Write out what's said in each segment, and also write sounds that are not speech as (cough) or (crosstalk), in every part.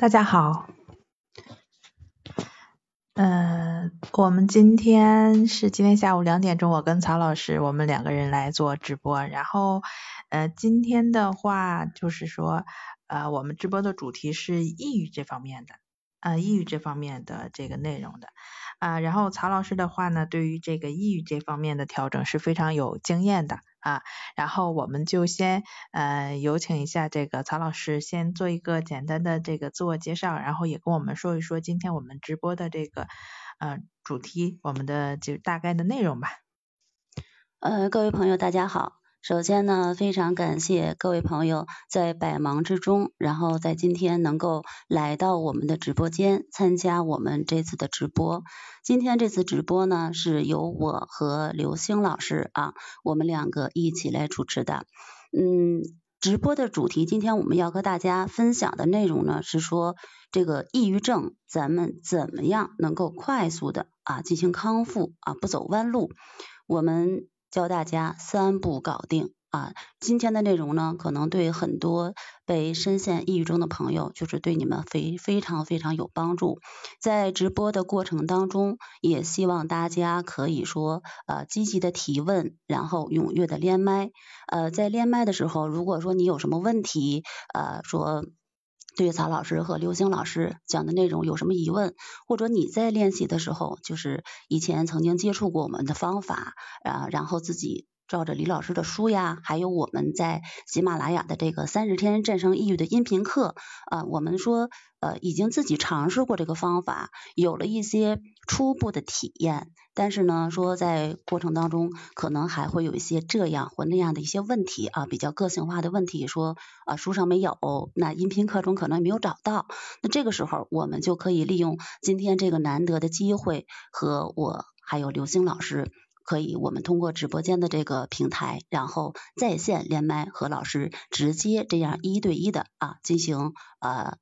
大家好，嗯，我们今天是今天下午两点钟，我跟曹老师我们两个人来做直播，然后呃今天的话就是说呃我们直播的主题是抑郁这方面的，呃抑郁这方面的这个内容的。啊，然后曹老师的话呢，对于这个抑郁这方面的调整是非常有经验的啊。然后我们就先呃有请一下这个曹老师，先做一个简单的这个自我介绍，然后也跟我们说一说今天我们直播的这个呃主题，我们的就大概的内容吧。呃，各位朋友，大家好。首先呢，非常感谢各位朋友在百忙之中，然后在今天能够来到我们的直播间参加我们这次的直播。今天这次直播呢，是由我和刘星老师啊，我们两个一起来主持的。嗯，直播的主题，今天我们要和大家分享的内容呢，是说这个抑郁症，咱们怎么样能够快速的啊进行康复啊，不走弯路。我们。教大家三步搞定啊！今天的内容呢，可能对很多被深陷抑郁中的朋友，就是对你们非非常非常有帮助。在直播的过程当中，也希望大家可以说呃积极的提问，然后踊跃的连麦。呃，在连麦的时候，如果说你有什么问题，呃说。对曹老师和刘星老师讲的内容有什么疑问，或者你在练习的时候，就是以前曾经接触过我们的方法啊，然后自己。照着李老师的书呀，还有我们在喜马拉雅的这个三十天战胜抑郁的音频课啊，我们说呃已经自己尝试过这个方法，有了一些初步的体验，但是呢说在过程当中可能还会有一些这样或那样的一些问题啊，比较个性化的问题，说啊书上没有，那音频课中可能没有找到，那这个时候我们就可以利用今天这个难得的机会，和我还有刘星老师。可以，我们通过直播间的这个平台，然后在线连麦和老师直接这样一对一的啊进行呃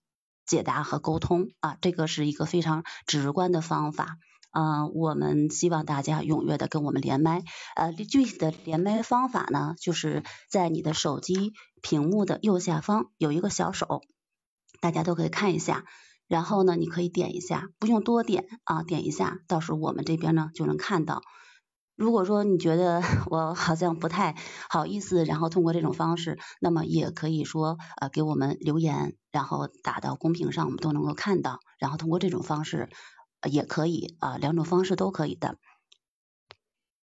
解答和沟通啊，这个是一个非常直观的方法。嗯，我们希望大家踊跃的跟我们连麦。呃，具体的连麦方法呢，就是在你的手机屏幕的右下方有一个小手，大家都可以看一下。然后呢，你可以点一下，不用多点啊，点一下，到时候我们这边呢就能看到。如果说你觉得 (laughs) 我好像不太好意思，然后通过这种方式，那么也可以说呃给我们留言，然后打到公屏上，我们都能够看到，然后通过这种方式也可以啊，两种方式都可以的。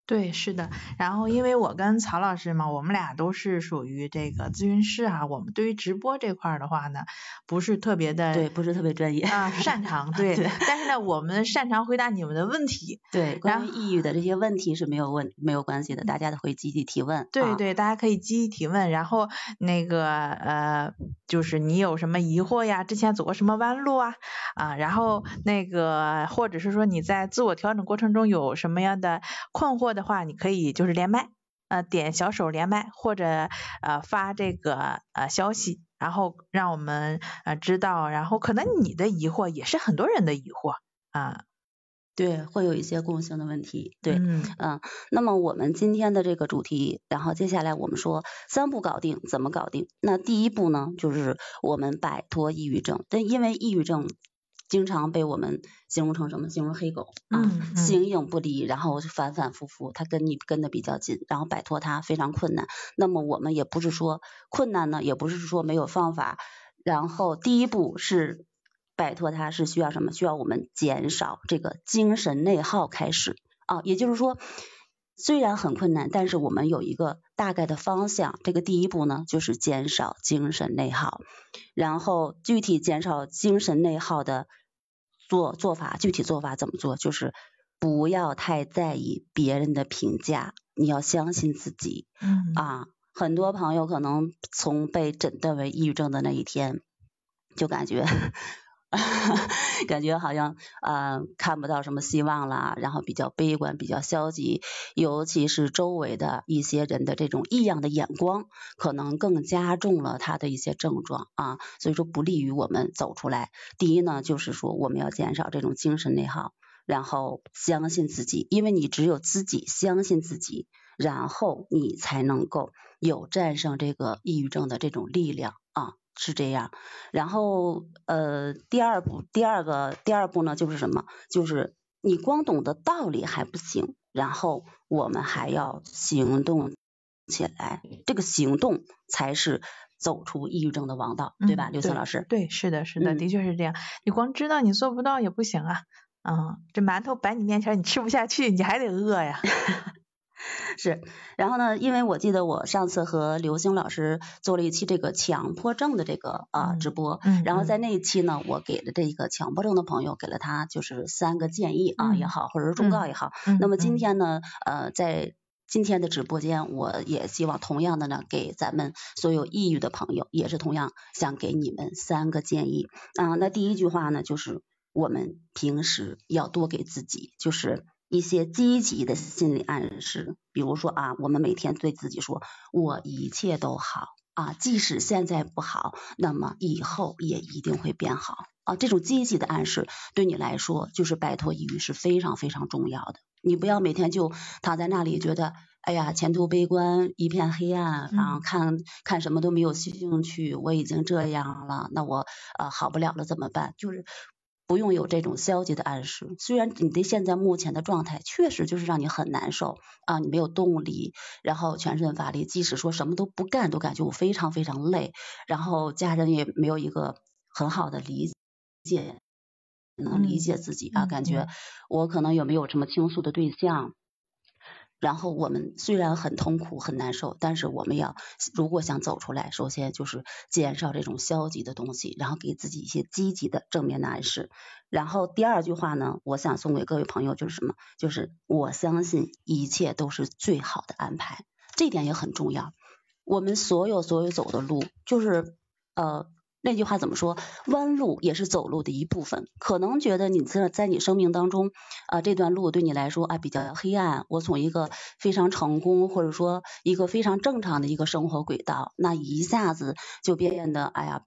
对，是的。然后因为我跟曹老师嘛，我们俩都是属于这个咨询师啊，我们对于直播这块的话呢，不是特别的，对，不是特别专业啊，擅长，(laughs) 对。但是呢，我们擅长回答你们的问题。对，关于抑郁的这些问题是没有问没有关系的，大家都会积极提问。对对，大家可以积极提问。然后那个呃，就是你有什么疑惑呀？之前走过什么弯路啊？啊，然后那个或者是说你在自我调整过程中有什么样的困惑？的话，你可以就是连麦，呃，点小手连麦，或者呃发这个呃消息，然后让我们呃知道，然后可能你的疑惑也是很多人的疑惑啊，对，会有一些共性的问题，对，嗯，那么我们今天的这个主题，然后接下来我们说三步搞定，怎么搞定？那第一步呢，就是我们摆脱抑郁症，但因为抑郁症。经常被我们形容成什么？形容黑狗啊，形影不离，然后反反复复，它跟你跟的比较紧，然后摆脱它非常困难。那么我们也不是说困难呢，也不是说没有方法。然后第一步是摆脱它，是需要什么？需要我们减少这个精神内耗开始啊。也就是说，虽然很困难，但是我们有一个大概的方向。这个第一步呢，就是减少精神内耗。然后具体减少精神内耗的。做做法具体做法怎么做？就是不要太在意别人的评价，你要相信自己。嗯啊，很多朋友可能从被诊断为抑郁症的那一天，就感觉。(laughs) 感觉好像呃看不到什么希望了，然后比较悲观，比较消极，尤其是周围的一些人的这种异样的眼光，可能更加重了他的一些症状啊，所以说不利于我们走出来。第一呢，就是说我们要减少这种精神内耗，然后相信自己，因为你只有自己相信自己，然后你才能够有战胜这个抑郁症的这种力量啊。是这样。然后呃，第二步，第二个第二步呢，就是什么？就是你光懂得道理还不行，然后我们还要行动起来，这个行动才是走出抑郁症的王道，对吧，刘森老师？对，是的，是的，的确是这样。你光知道你做不到也不行啊。嗯，这馒头摆你面前，你吃不下去，你还得饿呀。(laughs) (laughs) 是，然后呢，因为我记得我上次和刘星老师做了一期这个强迫症的这个啊直播，然后在那一期呢，我给了这个强迫症的朋友给了他就是三个建议啊也好，或者是忠告也好。那么今天呢，呃，在今天的直播间，我也希望同样的呢，给咱们所有抑郁的朋友，也是同样想给你们三个建议啊。那第一句话呢，就是我们平时要多给自己就是。一些积极的心理暗示，比如说啊，我们每天对自己说，我一切都好啊，即使现在不好，那么以后也一定会变好啊。这种积极的暗示对你来说，就是摆脱抑郁是非常非常重要的。你不要每天就躺在那里，觉得哎呀，前途悲观，一片黑暗，然后看看什么都没有兴趣，我已经这样了，那我呃好不了了怎么办？就是。不用有这种消极的暗示，虽然你的现在目前的状态确实就是让你很难受啊，你没有动力，然后全身乏力，即使说什么都不干都感觉我非常非常累，然后家人也没有一个很好的理解，能理解自己啊，感觉我可能有没有什么倾诉的对象。然后我们虽然很痛苦很难受，但是我们要如果想走出来，首先就是减少这种消极的东西，然后给自己一些积极的正面的暗示。然后第二句话呢，我想送给各位朋友就是什么？就是我相信一切都是最好的安排，这点也很重要。我们所有所有走的路，就是呃。那句话怎么说？弯路也是走路的一部分。可能觉得你在在你生命当中啊，这段路对你来说啊比较黑暗。我从一个非常成功，或者说一个非常正常的一个生活轨道，那一下子就变得哎呀，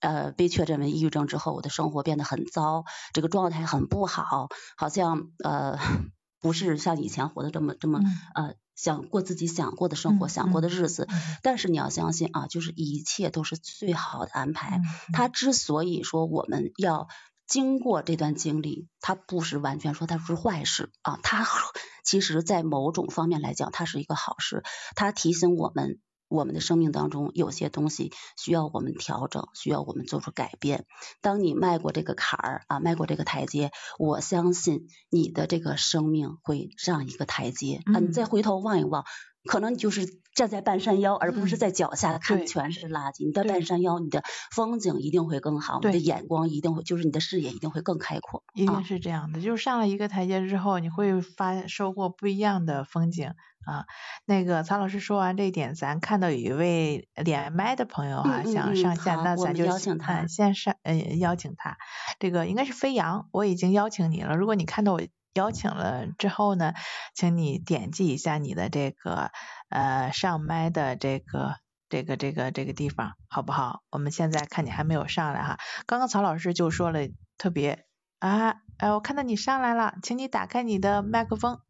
呃，被确诊为抑郁症之后，我的生活变得很糟，这个状态很不好，好像呃 (laughs) 不是像以前活的这么这么呃。想过自己想过的生活，想过的日子，但是你要相信啊，就是一切都是最好的安排。他之所以说我们要经过这段经历，他不是完全说它是坏事啊，他 (laughs) 其实在某种方面来讲，它是一个好事。他提醒我们。我们的生命当中有些东西需要我们调整，需要我们做出改变。当你迈过这个坎儿啊，迈过这个台阶，我相信你的这个生命会上一个台阶啊。你再回头望一望，可能你就是站在半山腰，而不是在脚下看的全是垃圾。你到半山腰，你的风景一定会更好，你的眼光一定会，就是你的视野一定会更开阔。一定是这样的，就是上了一个台阶之后，你会发收获不一样的风景。啊，那个曹老师说完这一点，咱看到有一位连麦的朋友哈，想上线，那咱就邀请他先上，嗯，邀请他。这个应该是飞扬，我已经邀请你了。如果你看到我邀请了之后呢，请你点击一下你的这个呃上麦的这个这个这个这个地方，好不好？我们现在看你还没有上来哈。刚刚曹老师就说了特别啊，哎，我看到你上来了，请你打开你的麦克风。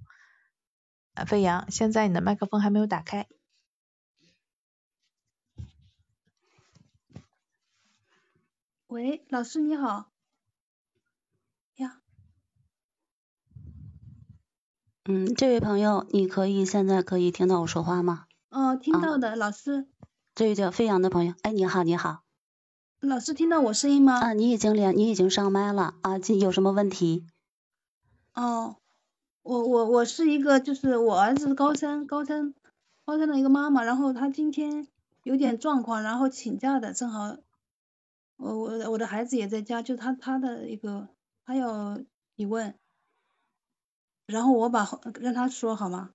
飞扬，现在你的麦克风还没有打开。喂，老师你好。嗯，这位朋友，你可以现在可以听到我说话吗？哦，听到的，老师。这位叫飞扬的朋友，哎，你好，你好。老师听到我声音吗？啊，你已经连，你已经上麦了啊，这有什么问题？哦。我我我是一个，就是我儿子高三高三高三的一个妈妈，然后他今天有点状况，然后请假的，正好我我我的孩子也在家，就他他的一个他要提问，然后我把让他说好吗？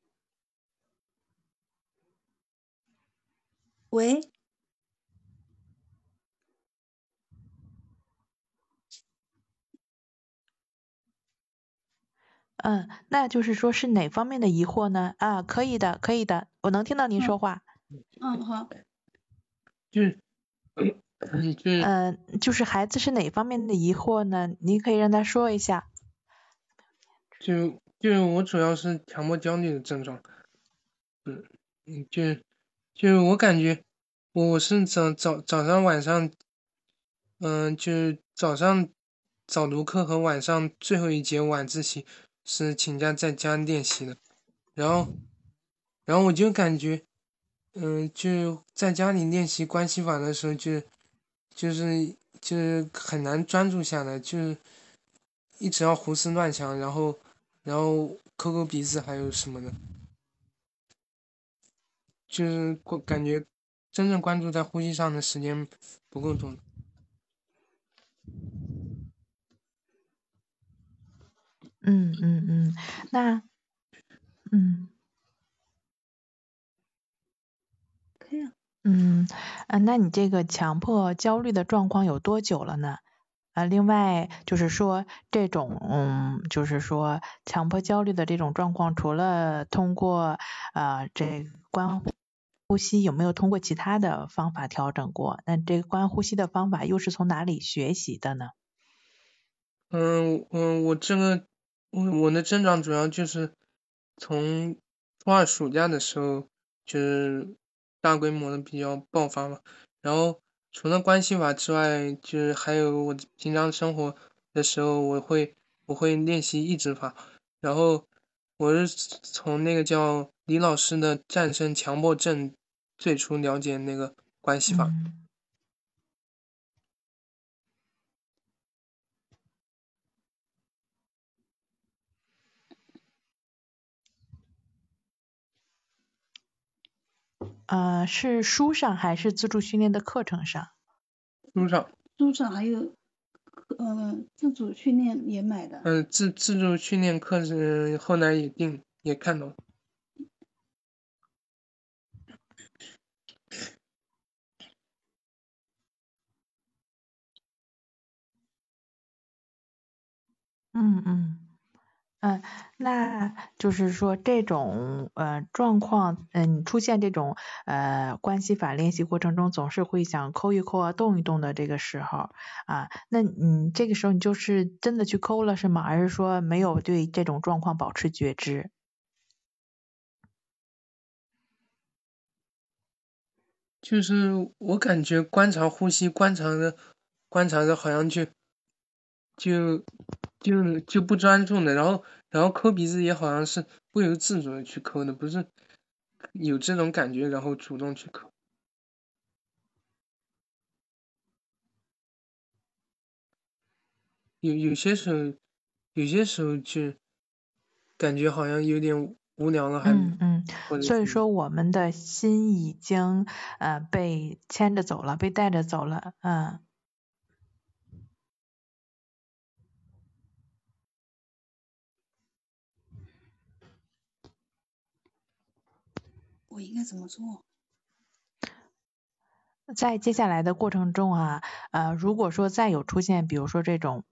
喂。嗯，那就是说是哪方面的疑惑呢？啊，可以的，可以的，我能听到您说话。嗯，好。就是，就是。嗯，就是孩子是哪方面的疑惑呢？您可以让他说一下。就就是我主要是强迫焦虑的症状。嗯嗯，就就我感觉，我是早早早上晚上，嗯，就是早上早读课和晚上最后一节晚自习是请假在家练习的，然后，然后我就感觉，嗯，就在家里练习关系法的时候，就就是就是很难专注下来，就是一直要胡思乱想，然后然后抠抠鼻子还有什么的，就是我感觉。真正关注在呼吸上的时间不够多。嗯嗯嗯，那，嗯，可以啊。嗯，啊，那你这个强迫焦虑的状况有多久了呢？啊，另外就是说这种，嗯，就是说强迫焦虑的这种状况，除了通过呃这关。呼吸有没有通过其他的方法调整过？那这个关呼吸的方法又是从哪里学习的呢？嗯嗯，我这个我我的症状主要就是从初二暑假的时候就是大规模的比较爆发嘛。然后除了关系法之外，就是还有我平常生活的时候，我会我会练习意志法。然后我是从那个叫李老师的战胜强迫症。最初了解那个关系法，呃，是书上还是自助训练的课程上？书上。书上还有，嗯，自主训练也买的。嗯，自自助训练课是后来也定也看到。嗯嗯嗯，那就是说这种呃状况，嗯，出现这种呃关系法练习过程中，总是会想抠一抠啊，动一动的这个时候啊，那你这个时候你就是真的去抠了是吗？还是说没有对这种状况保持觉知？就是我感觉观察呼吸，观察的观察的好像就就。就就不专注的，然后然后抠鼻子也好像是不由自主的去抠的，不是有这种感觉然后主动去抠。有有些时候，有些时候就感觉好像有点无聊了，还嗯嗯，所以说我们的心已经呃被牵着走了，被带着走了，嗯。我应该怎么做？在接下来的过程中啊，呃，如果说再有出现，比如说这种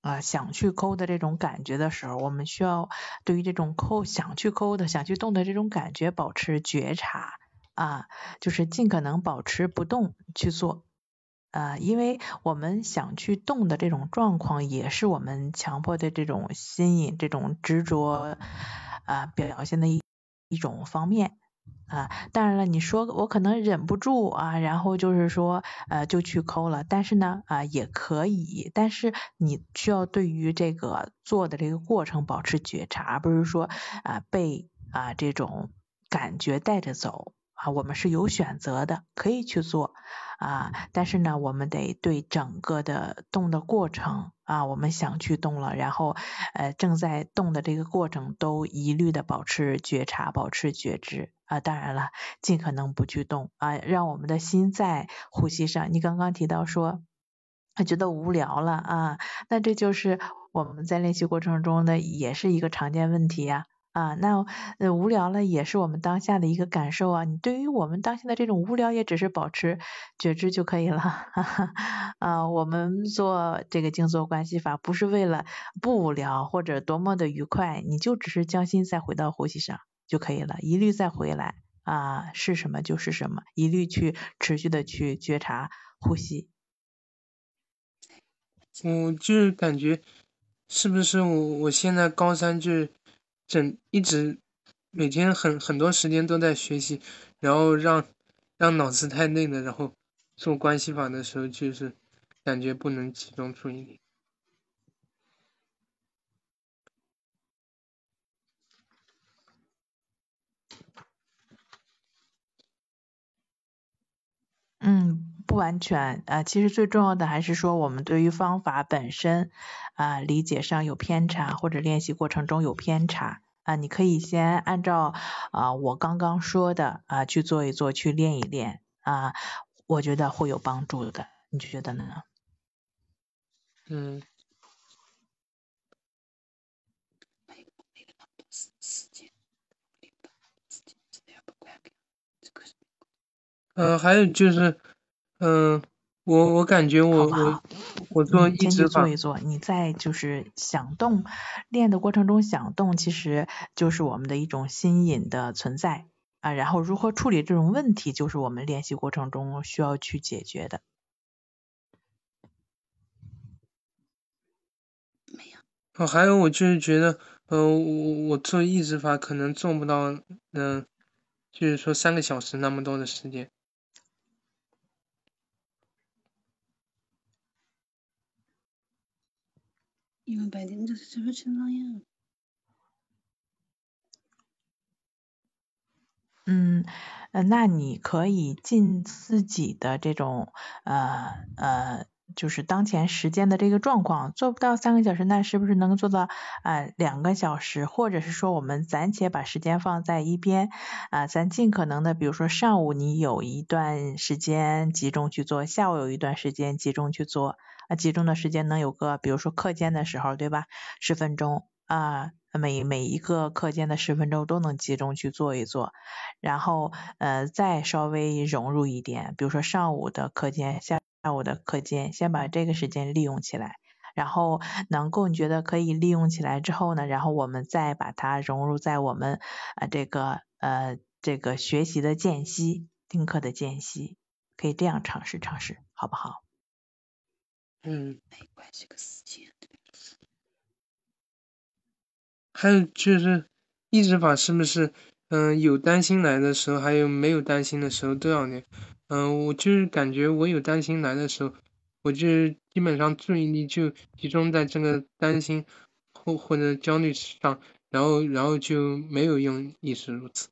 啊想去抠的这种感觉的时候，我们需要对于这种抠想去抠的、想去动的这种感觉保持觉察啊，就是尽可能保持不动去做啊，因为我们想去动的这种状况，也是我们强迫的这种心引、这种执着啊表现的一一种方面。啊，当然了，你说我可能忍不住啊，然后就是说呃就去抠了，但是呢啊也可以，但是你需要对于这个做的这个过程保持觉察，而不是说啊被啊这种感觉带着走。啊，我们是有选择的，可以去做。啊，但是呢，我们得对整个的动的过程啊，我们想去动了，然后呃正在动的这个过程都一律的保持觉察，保持觉知。啊，当然了，尽可能不去动啊，让我们的心在呼吸上。你刚刚提到说觉得无聊了啊，那这就是我们在练习过程中的也是一个常见问题呀。啊，那呃无聊了也是我们当下的一个感受啊。你对于我们当下的这种无聊，也只是保持觉知就可以了。哈 (laughs) 哈啊，我们做这个静坐关系法，不是为了不无聊或者多么的愉快，你就只是将心再回到呼吸上就可以了，一律再回来啊，是什么就是什么，一律去持续的去觉察呼吸。我就是感觉，是不是我我现在高三就。整一直每天很很多时间都在学习，然后让让脑子太累了，然后做关系法的时候就是感觉不能集中注意力。嗯，不完全，啊，其实最重要的还是说我们对于方法本身啊理解上有偏差，或者练习过程中有偏差啊，你可以先按照啊我刚刚说的啊去做一做，去练一练啊，我觉得会有帮助的，你觉得呢？嗯。嗯，还有就是，嗯，我我感觉我我我做一直做一做，你在就是想动练的过程中想动，其实就是我们的一种心瘾的存在啊。然后如何处理这种问题，就是我们练习过程中需要去解决的。没有。哦，还有我就是觉得，呃，我我做抑制法可能做不到，嗯，就是说三个小时那么多的时间。你们白天就是是不是那样？嗯，那你可以尽自己的这种呃呃，就是当前时间的这个状况，做不到三个小时，那是不是能做到啊两个小时？或者是说我们暂且把时间放在一边啊，咱尽可能的，比如说上午你有一段时间集中去做，下午有一段时间集中去做。啊，集中的时间能有个，比如说课间的时候，对吧？十分钟啊，每每一个课间的十分钟都能集中去做一做，然后呃再稍微融入一点，比如说上午的课间，下午的课间，先把这个时间利用起来，然后能够你觉得可以利用起来之后呢，然后我们再把它融入在我们呃这个呃这个学习的间隙，听课的间隙，可以这样尝试尝试，好不好？嗯没关系的，还有就是，意识法是不是，嗯，有担心来的时候，还有没有担心的时候都要练。嗯，我就是感觉我有担心来的时候，我就基本上注意力就集中在这个担心或或者焦虑上，然后然后就没有用意识如此。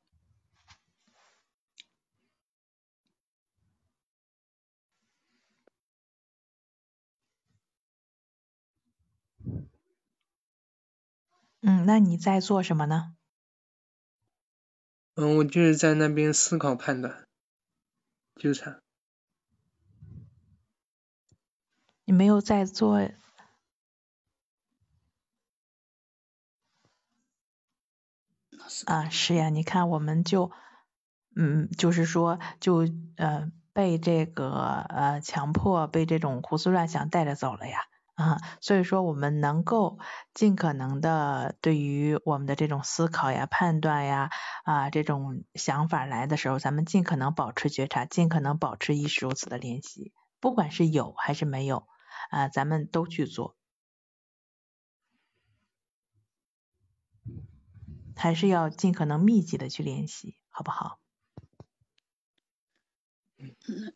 嗯，那你在做什么呢？嗯，我就是在那边思考判断，纠缠。你没有在做啊？是呀，你看，我们就嗯，就是说，就呃，被这个呃强迫，被这种胡思乱想带着走了呀。啊，所以说我们能够尽可能的对于我们的这种思考呀、判断呀啊这种想法来的时候，咱们尽可能保持觉察，尽可能保持意识如此的练习，不管是有还是没有啊，咱们都去做，还是要尽可能密集的去练习，好不好？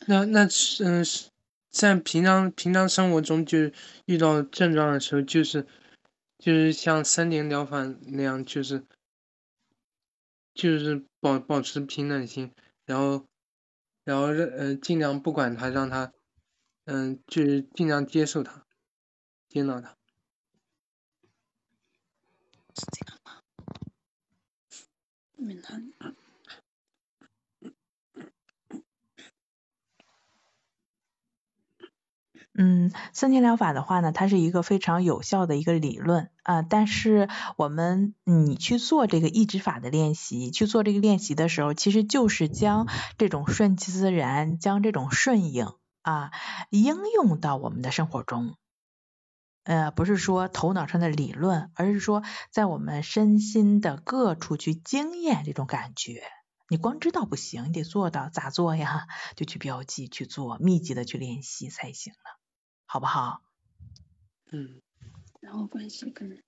那那嗯是。在平常平常生活中，就遇到症状的时候，就是就是像三点疗法那样，就是就是保保持平等心，然后然后让呃尽量不管他，让他嗯就是尽量接受他，接纳他。是这样吗？没他。嗯，森田疗法的话呢，它是一个非常有效的一个理论啊。但是我们你去做这个意志法的练习，去做这个练习的时候，其实就是将这种顺其自然，将这种顺应啊应用到我们的生活中。呃，不是说头脑上的理论，而是说在我们身心的各处去经验这种感觉。你光知道不行，你得做到，咋做呀？(laughs) 就去标记，去做，密集的去练习才行了。好不好？嗯。然后关系跟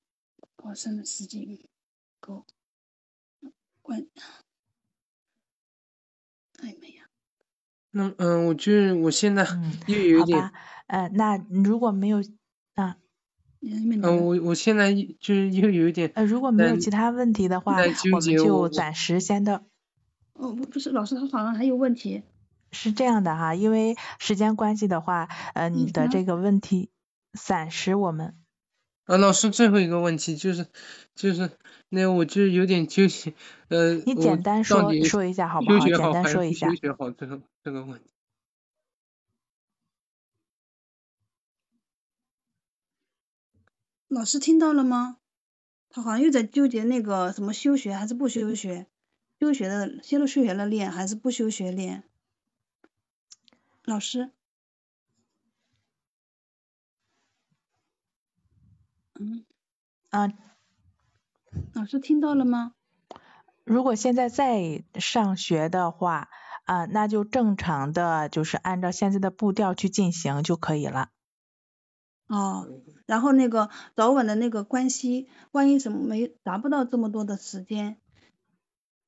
高深的时间够关暧昧呀。那嗯，我就是我现在嗯，(laughs) 又有点，好吧，呃，那如果没有啊，嗯，我我现在就是又有一点呃，如果没有其他问题的话，我们就暂时先到。哦，不不是，老师他好像还有问题。是这样的哈，因为时间关系的话，呃，你的这个问题暂时我们呃，老师最后一个问题就是就是那我就有点纠结，呃，我你简单到说底说一下好不好？简好还是不单说一下休。学好这个这个问题。老师听到了吗？他好像又在纠结那个什么休学还是不休学，休学的先休了学了练还是不休学练？老师，嗯，啊，老师听到了吗？如果现在在上学的话，啊，那就正常的就是按照现在的步调去进行就可以了。哦，然后那个早晚的那个关系，万一什么没达不到这么多的时间，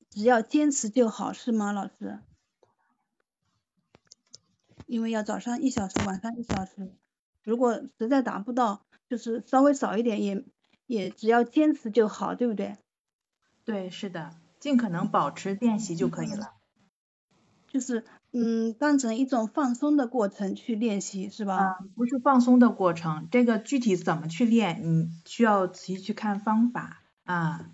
只要坚持就好，是吗，老师？因为要早上一小时，晚上一小时，如果实在达不到，就是稍微少一点也也只要坚持就好，对不对？对，是的，尽可能保持练习就可以了。就是嗯，当成一种放松的过程去练习，是吧？啊，不是放松的过程，这个具体怎么去练，你需要仔细去看方法啊。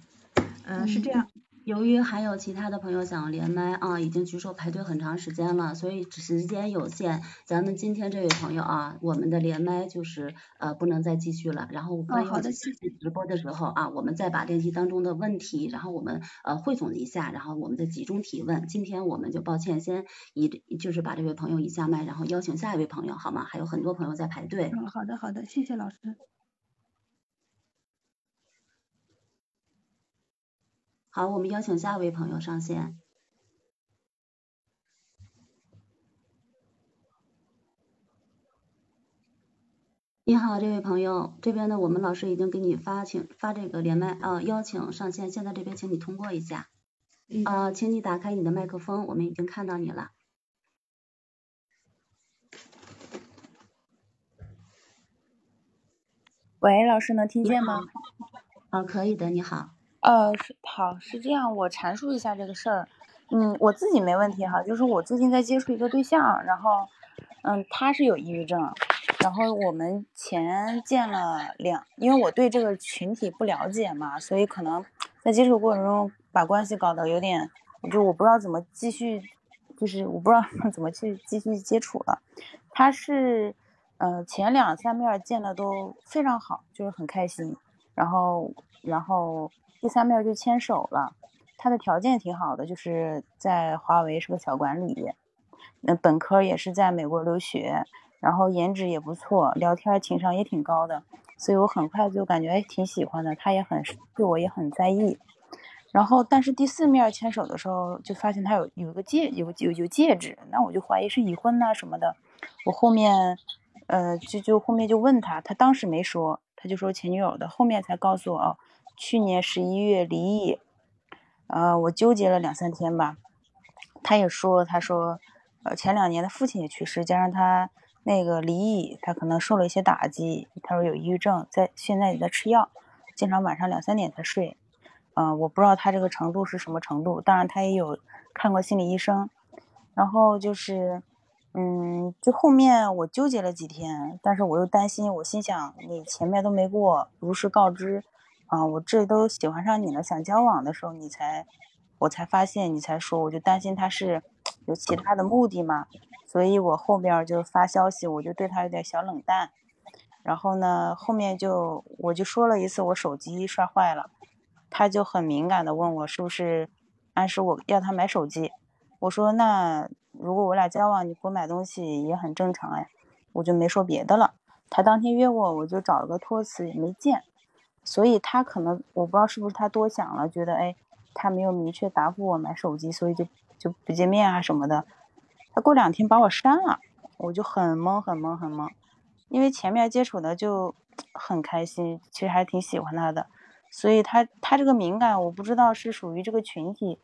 嗯，是这样。由于还有其他的朋友想要连麦啊，已经举手排队很长时间了，所以时间有限，咱们今天这位朋友啊，我们的连麦就是呃不能再继续了。然后关于好的谢谢直播的时候啊，我们再把练习当中的问题，然后我们呃汇总一下，然后我们再集中提问。今天我们就抱歉先以就是把这位朋友移下麦，然后邀请下一位朋友好吗？还有很多朋友在排队。嗯，好的好的，谢谢老师。好，我们邀请下一位朋友上线。你好，这位朋友，这边呢，我们老师已经给你发请发这个连麦啊、邀请上线，现在这边请你通过一下。嗯啊、请你打开你的麦克风，我们已经看到你了。喂，老师能听见吗？啊、可以的，你好。呃，是好，是这样，我阐述一下这个事儿。嗯，我自己没问题哈，就是我最近在接触一个对象，然后，嗯，他是有抑郁症，然后我们前见了两，因为我对这个群体不了解嘛，所以可能在接触过程中把关系搞得有点，就我不知道怎么继续，就是我不知道 (laughs) 怎么去继续接触了。他是，呃，前两三面见的都非常好，就是很开心，然后，然后第三面就牵手了。他的条件挺好的，就是在华为是个小管理，那本科也是在美国留学，然后颜值也不错，聊天情商也挺高的，所以我很快就感觉哎挺喜欢的，他也很对我也很在意。然后，但是第四面牵手的时候，就发现他有有一个戒有有有戒指，那我就怀疑是已婚呐、什么的。我后面，呃，就就后面就问他，他当时没说，他就说前女友的，后面才告诉我哦，去年十一月离异。呃，我纠结了两三天吧，他也说，他说，呃，前两年的父亲也去世，加上他那个离异，他可能受了一些打击，他说有抑郁症，在现在也在吃药，经常晚上两三点才睡。嗯、我不知道他这个程度是什么程度，当然他也有看过心理医生，然后就是，嗯，就后面我纠结了几天，但是我又担心，我心想你前面都没给我如实告知，啊，我这都喜欢上你了，想交往的时候你才，我才发现你才说，我就担心他是有其他的目的嘛，所以我后边就发消息，我就对他有点小冷淡，然后呢，后面就我就说了一次我手机摔坏了，他就很敏感的问我是不是暗示我要他买手机，我说那如果我俩交往，你给我买东西也很正常哎，我就没说别的了。他当天约我，我就找了个托词也没见，所以他可能我不知道是不是他多想了，觉得哎他没有明确答复我买手机，所以就就不见面啊什么的。他过两天把我删了，我就很懵很懵很懵，因为前面接触的就很开心，其实还挺喜欢他的，所以他他这个敏感，我不知道是属于这个群体，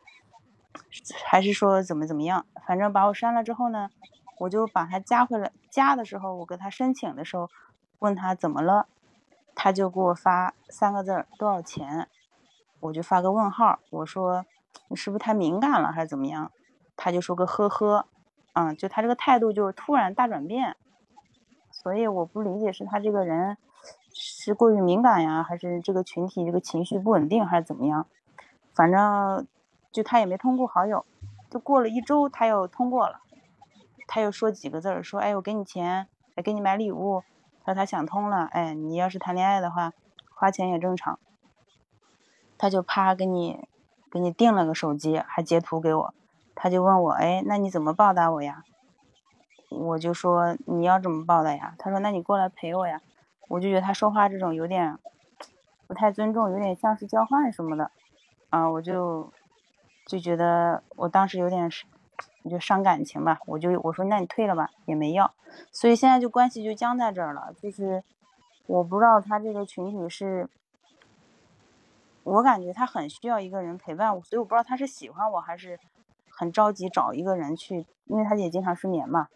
还是说怎么怎么样？反正把我删了之后呢，我就把他加回来。加的时候，我给他申请的时候，问他怎么了，他就给我发三个字儿多少钱，我就发个问号，我说你是不是太敏感了还是怎么样？他就说个呵呵，嗯，就他这个态度就是突然大转变，所以我不理解是他这个人是过于敏感呀，还是这个群体这个情绪不稳定，还是怎么样？反正就他也没通过好友，就过了一周他又通过了，他又说几个字儿，说哎我给你钱，哎给你买礼物，他说他想通了，哎你要是谈恋爱的话，花钱也正常，他就啪给你给你订了个手机，还截图给我。他就问我，哎，那你怎么报答我呀？我就说你要怎么报答呀？他说那你过来陪我呀。我就觉得他说话这种有点不太尊重，有点像是交换什么的，啊，我就就觉得我当时有点你就伤感情吧。我就我说那你退了吧，也没要，所以现在就关系就僵在这儿了。就是我不知道他这个群体是。我感觉他很需要一个人陪伴我，所以我不知道他是喜欢我还是。很着急找一个人去，因为他也经常失眠嘛，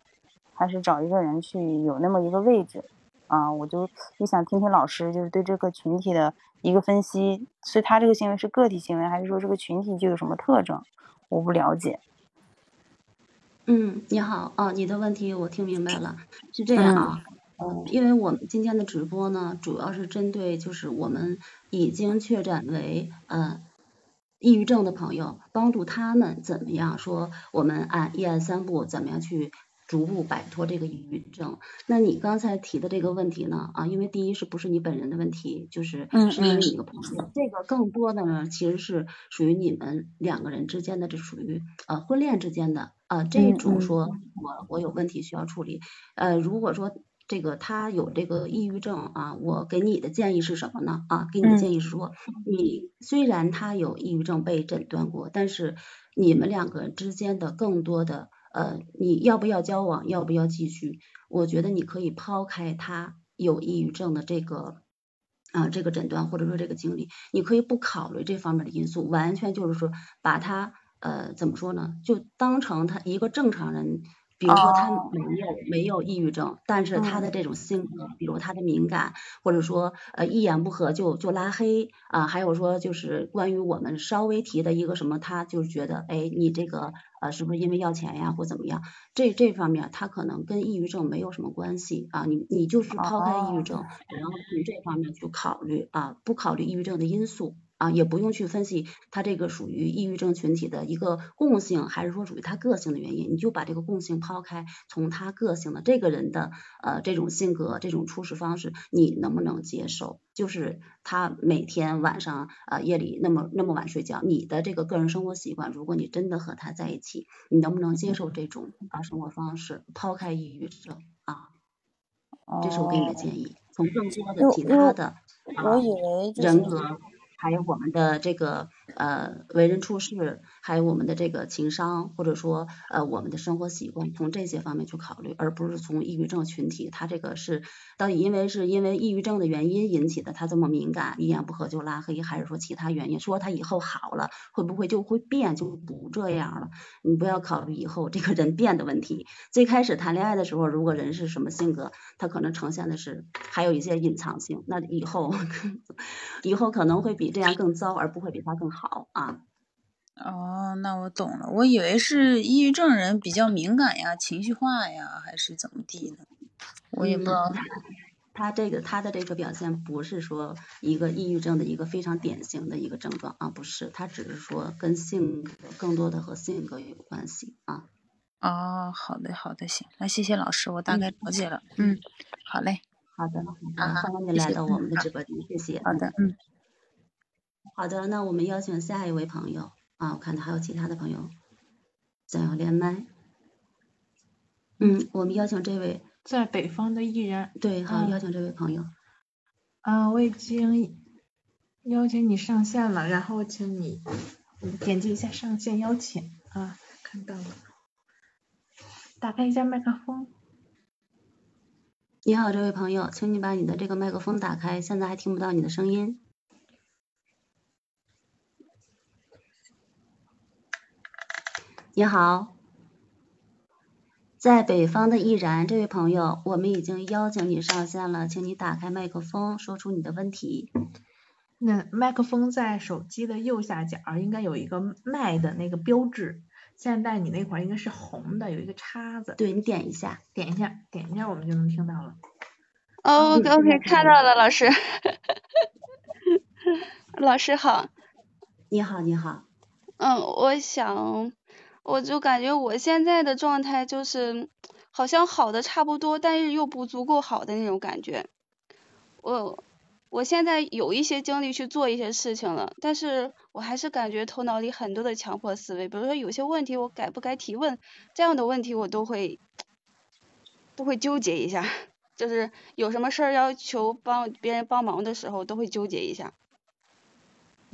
还是找一个人去有那么一个位置啊，我就也想听听老师就是对这个群体的一个分析，所以他这个行为是个体行为，还是说这个群体就有什么特征？我不了解。嗯，你好啊，你的问题我听明白了，是这样啊，嗯，因为我们今天的直播呢，主要是针对就是我们已经确诊为呃。抑郁症的朋友，帮助他们怎么样说？我们按一按三步，怎么样去逐步摆脱这个抑郁症？那你刚才提的这个问题呢？啊，因为第一是不是你本人的问题，就是是因为你一个朋友。这个更多的呢，其实是属于你们两个人之间的，这属于呃婚恋之间的啊这种说我我有问题需要处理。呃，如果说。这个他有这个抑郁症啊，我给你的建议是什么呢？啊，给你的建议是说，你虽然他有抑郁症被诊断过，但是你们两个人之间的更多的呃，你要不要交往，要不要继续？我觉得你可以抛开他有抑郁症的这个啊这个诊断或者说这个经历，你可以不考虑这方面的因素，完全就是说把他呃怎么说呢，就当成他一个正常人。比如说他没有没有抑郁症，但是他的这种性格，比如他的敏感，或者说呃一言不合就就拉黑啊，还有说就是关于我们稍微提的一个什么，他就觉得哎你这个呃是不是因为要钱呀或怎么样？这这方面他可能跟抑郁症没有什么关系啊，你你就是抛开抑郁症，然后从这方面去考虑啊，不考虑抑郁症的因素。啊，也不用去分析他这个属于抑郁症群体的一个共性，还是说属于他个性的原因，你就把这个共性抛开，从他个性的这个人的呃这种性格、这种处事方式，你能不能接受？就是他每天晚上啊夜里那么那么晚睡觉，你的这个个人生活习惯，如果你真的和他在一起，你能不能接受这种啊生活方式？抛开抑郁症啊，这是我给你的建议。从更多的其他的我以为人格。还有我们的这个呃为人处事，还有我们的这个情商，或者说呃我们的生活习惯，从这些方面去考虑，而不是从抑郁症群体，他这个是到底因为是因为抑郁症的原因引起的，他这么敏感，一言不合就拉黑，还是说其他原因？说他以后好了，会不会就会变，就不这样了？你不要考虑以后这个人变的问题。最开始谈恋爱的时候，如果人是什么性格，他可能呈现的是还有一些隐藏性，那以后 (laughs) 以后可能会比。这样更糟，而不会比他更好啊。哦，那我懂了。我以为是抑郁症人比较敏感呀、情绪化呀，还是怎么地呢？我也不知道。他这个他的这个表现不是说一个抑郁症的一个非常典型的一个症状啊，不是，他只是说跟性格更多的和性格有关系啊。哦，好的好的，行，那谢谢老师，我大概了解了。嗯，好嘞。好的，啊欢迎你来到我们的直播间，谢谢。好的，嗯。好的，那我们邀请下一位朋友啊，我看到还有其他的朋友想要连麦。嗯，我们邀请这位在北方的艺人。对，好，邀请这位朋友。啊，我已经邀请你上线了，然后请你点击一下上线邀请啊，看到了。打开一下麦克风。你好，这位朋友，请你把你的这个麦克风打开，现在还听不到你的声音。你好，在北方的易然这位朋友，我们已经邀请你上线了，请你打开麦克风，说出你的问题。那麦克风在手机的右下角应该有一个麦的那个标志，现在你那块儿应该是红的，有一个叉子。对你点一下，点一下，点一下，我们就能听到了。哦，OK OK，看到了，老师。(laughs) 老师好。你好，你好。嗯，我想。我就感觉我现在的状态就是，好像好的差不多，但是又不足够好的那种感觉。我我现在有一些精力去做一些事情了，但是我还是感觉头脑里很多的强迫思维，比如说有些问题我该不该提问，这样的问题我都会都会纠结一下，(laughs) 就是有什么事儿要求帮别人帮忙的时候，都会纠结一下。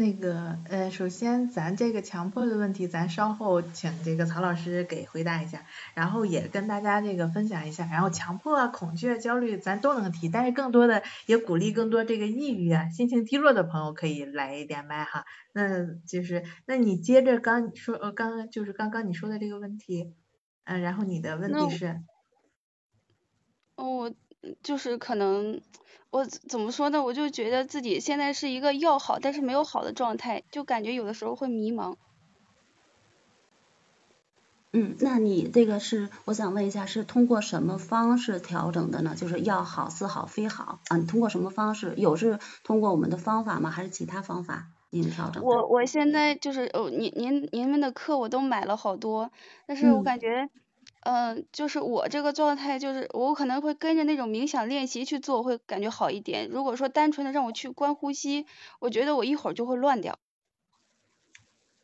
那个呃，首先咱这个强迫的问题，咱稍后请这个曹老师给回答一下，然后也跟大家这个分享一下，然后强迫啊、恐惧啊、焦虑咱都能提，但是更多的也鼓励更多这个抑郁啊、心情低落的朋友可以来一点麦哈，那就是那你接着刚说呃刚刚就是刚刚你说的这个问题，嗯，然后你的问题是，哦，就是可能。我怎么说呢？我就觉得自己现在是一个要好但是没有好的状态，就感觉有的时候会迷茫。嗯，那你这个是，我想问一下，是通过什么方式调整的呢？就是要好似好非好啊？你通过什么方式？有是通过我们的方法吗？还是其他方法进行调整？我我现在就是哦，您您您们的课我都买了好多，但是我感觉。嗯，就是我这个状态，就是我可能会跟着那种冥想练习去做，会感觉好一点。如果说单纯的让我去观呼吸，我觉得我一会儿就会乱掉。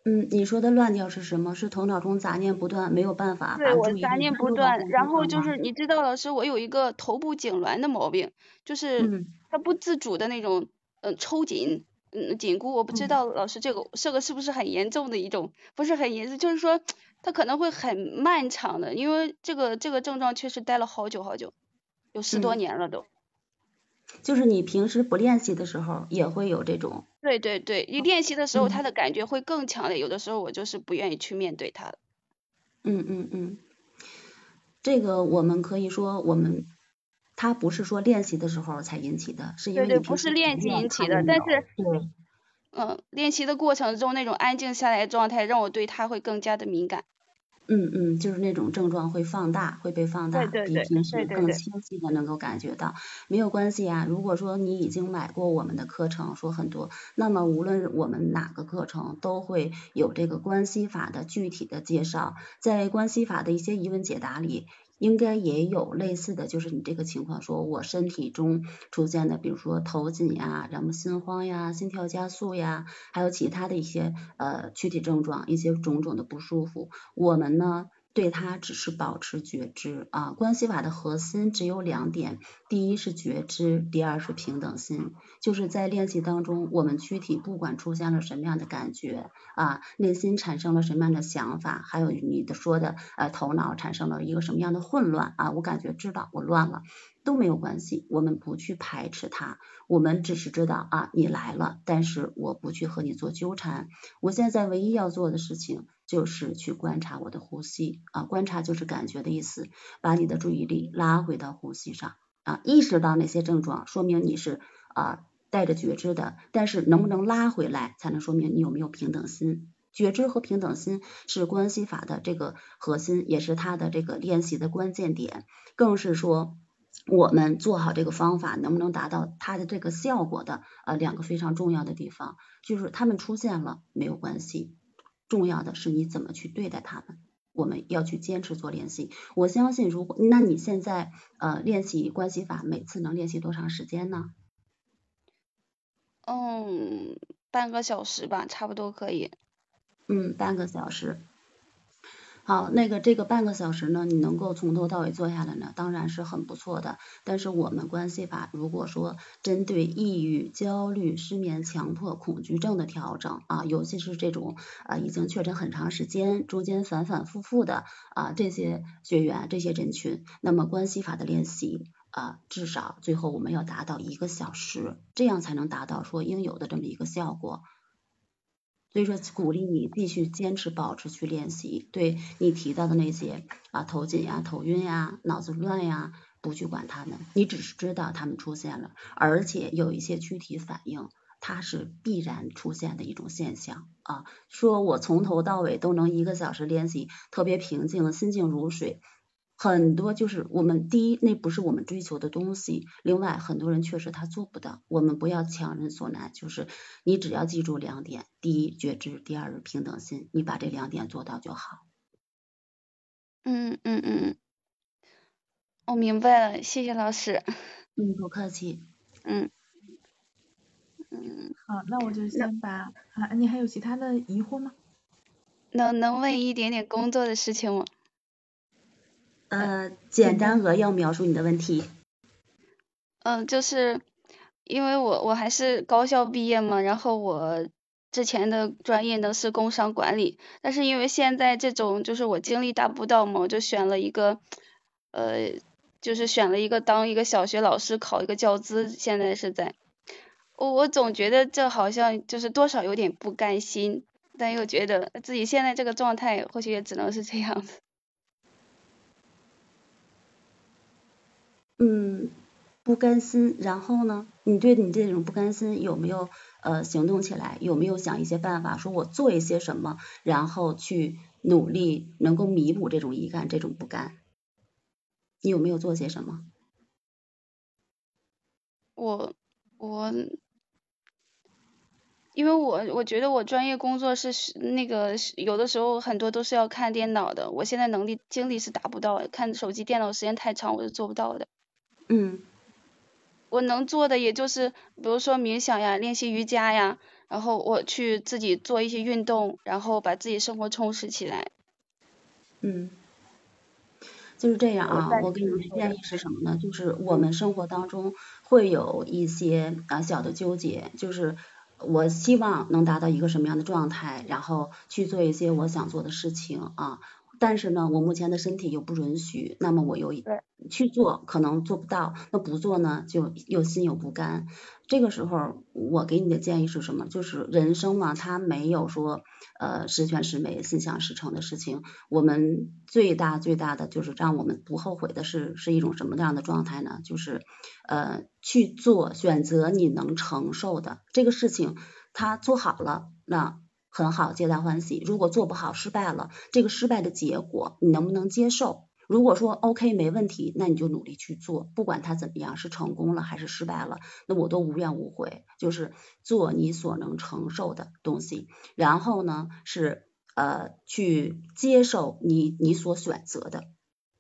嗯，你说的乱掉是什么？是头脑中杂念不断，没有办法对我杂念不断，然后就是你知道，老师，我有一个头部痉挛的毛病，就是它不自主的那种嗯抽紧嗯紧箍，我不知道老师这个这个是不是很严重的一种？不是很严重，就是说。它可能会很漫长的，因为这个这个症状确实待了好久好久，有十多年了都。就是你平时不练习的时候也会有这种。对对对，一练习的时候，他的感觉会更强烈。有的时候我就是不愿意去面对它。嗯嗯嗯。这个我们可以说，我们他不是说练习的时候才引起的，是因为对对，不是练习引起的，但是。嗯，练习的过程中那种安静下来的状态，让我对它会更加的敏感。嗯嗯，就是那种症状会放大，会被放大，比平时更清晰的能够感觉到。没有关系啊，如果说你已经买过我们的课程，说很多，那么无论我们哪个课程都会有这个关系法的具体的介绍，在关系法的一些疑问解答里。应该也有类似的就是你这个情况，说我身体中出现的，比如说头紧呀，然后心慌呀，心跳加速呀，还有其他的一些呃躯体症状，一些种种的不舒服，我们呢？对它只是保持觉知啊，关系法的核心只有两点，第一是觉知，第二是平等心。就是在练习当中，我们躯体不管出现了什么样的感觉啊，内心产生了什么样的想法，还有你的说的呃头脑产生了一个什么样的混乱啊，我感觉知道我乱了都没有关系，我们不去排斥它，我们只是知道啊你来了，但是我不去和你做纠缠。我现在唯一要做的事情。就是去观察我的呼吸啊，观察就是感觉的意思，把你的注意力拉回到呼吸上啊，意识到那些症状，说明你是啊带着觉知的，但是能不能拉回来，才能说明你有没有平等心。觉知和平等心是关系法的这个核心，也是它的这个练习的关键点，更是说我们做好这个方法能不能达到它的这个效果的啊两个非常重要的地方，就是他们出现了没有关系。重要的是你怎么去对待他们，我们要去坚持做练习。我相信，如果那你现在呃练习关系法，每次能练习多长时间呢？嗯，半个小时吧，差不多可以。嗯，半个小时。好，那个这个半个小时呢，你能够从头到尾做下来呢，当然是很不错的。但是我们关系法如果说针对抑郁、焦虑、失眠、强迫、恐惧症的调整啊，尤其是这种啊已经确诊很长时间、中间反反复复的啊这些学员、这些人群，那么关系法的练习啊，至少最后我们要达到一个小时，这样才能达到说应有的这么一个效果。所以说鼓励你继续坚持保持去练习，对你提到的那些啊头紧呀、头晕呀、脑子乱呀，不去管他们，你只是知道他们出现了，而且有一些躯体反应。它是必然出现的一种现象啊！说我从头到尾都能一个小时练习，特别平静，心静如水。很多就是我们第一，那不是我们追求的东西；另外，很多人确实他做不到。我们不要强人所难，就是你只要记住两点：第一，觉知；第二，平等心。你把这两点做到就好。嗯嗯嗯，我明白了，谢谢老师。嗯，不客气。嗯。嗯，好，那我就先把啊，你还有其他的疑惑吗？能能问一点点工作的事情吗？呃，简单扼要描述你的问题。嗯，就是因为我我还是高校毕业嘛，然后我之前的专业呢是工商管理，但是因为现在这种就是我精力达不到嘛，我就选了一个呃，就是选了一个当一个小学老师，考一个教资，现在是在。我我总觉得这好像就是多少有点不甘心，但又觉得自己现在这个状态或许也只能是这样子。嗯，不甘心，然后呢？你对你这种不甘心有没有呃行动起来？有没有想一些办法，说我做一些什么，然后去努力能够弥补这种遗憾、这种不甘？你有没有做些什么？我我。因为我我觉得我专业工作是那个有的时候很多都是要看电脑的，我现在能力精力是达不到，看手机电脑时间太长我是做不到的。嗯。我能做的也就是比如说冥想呀，练习瑜伽呀，然后我去自己做一些运动，然后把自己生活充实起来。嗯。就是这样啊，我给你的建议是什么呢？就是我们生活当中会有一些啊小的纠结，就是。我希望能达到一个什么样的状态，然后去做一些我想做的事情啊。但是呢，我目前的身体又不允许，那么我又去做，可能做不到。那不做呢，就又心有不甘。这个时候，我给你的建议是什么？就是人生嘛，它没有说呃十全十美、心想事成的事情。我们最大最大的就是让我们不后悔的是，是一种什么样的状态呢？就是呃去做选择你能承受的这个事情，他做好了那。很好，皆大欢喜。如果做不好，失败了，这个失败的结果你能不能接受？如果说 OK 没问题，那你就努力去做，不管它怎么样，是成功了还是失败了，那我都无怨无悔。就是做你所能承受的东西，然后呢是呃去接受你你所选择的，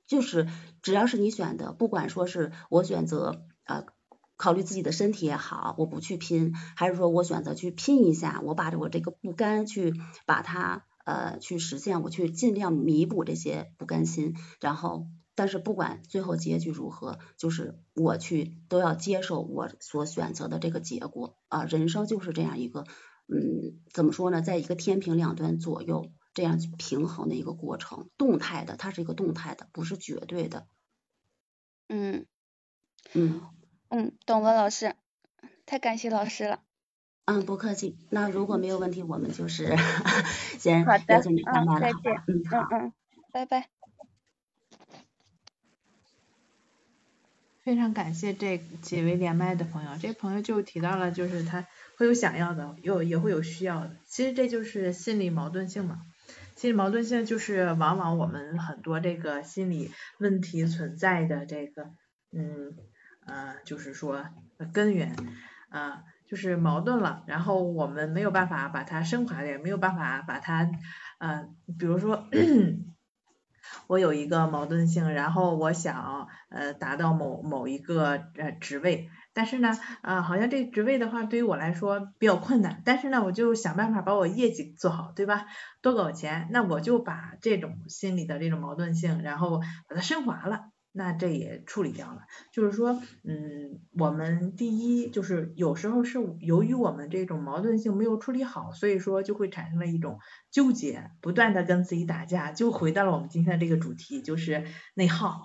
就是只要是你选的，不管说是我选择呃。考虑自己的身体也好，我不去拼，还是说我选择去拼一下，我把我这个不甘去把它呃去实现，我去尽量弥补这些不甘心，然后但是不管最后结局如何，就是我去都要接受我所选择的这个结果啊，人生就是这样一个嗯怎么说呢，在一个天平两端左右这样去平衡的一个过程，动态的，它是一个动态的，不是绝对的。嗯嗯。嗯，懂了，老师，太感谢老师了。嗯，不客气。那如果没有问题，我们就是 (laughs) 先邀请你上麦了。再见。嗯，好。嗯，拜拜。非常感谢这几位连麦的朋友，这朋友就提到了，就是他会有想要的，有也会有需要的。其实这就是心理矛盾性嘛。心理矛盾性就是往往我们很多这个心理问题存在的这个，嗯。呃，就是说根源，啊，就是矛盾了，然后我们没有办法把它升华掉，没有办法把它，呃，比如说我有一个矛盾性，然后我想呃达到某某一个呃职位，但是呢，啊，好像这职位的话对于我来说比较困难，但是呢，我就想办法把我业绩做好，对吧？多搞钱，那我就把这种心理的这种矛盾性，然后把它升华了。那这也处理掉了，就是说，嗯，我们第一就是有时候是由于我们这种矛盾性没有处理好，所以说就会产生了一种纠结，不断的跟自己打架，就回到了我们今天的这个主题，就是内耗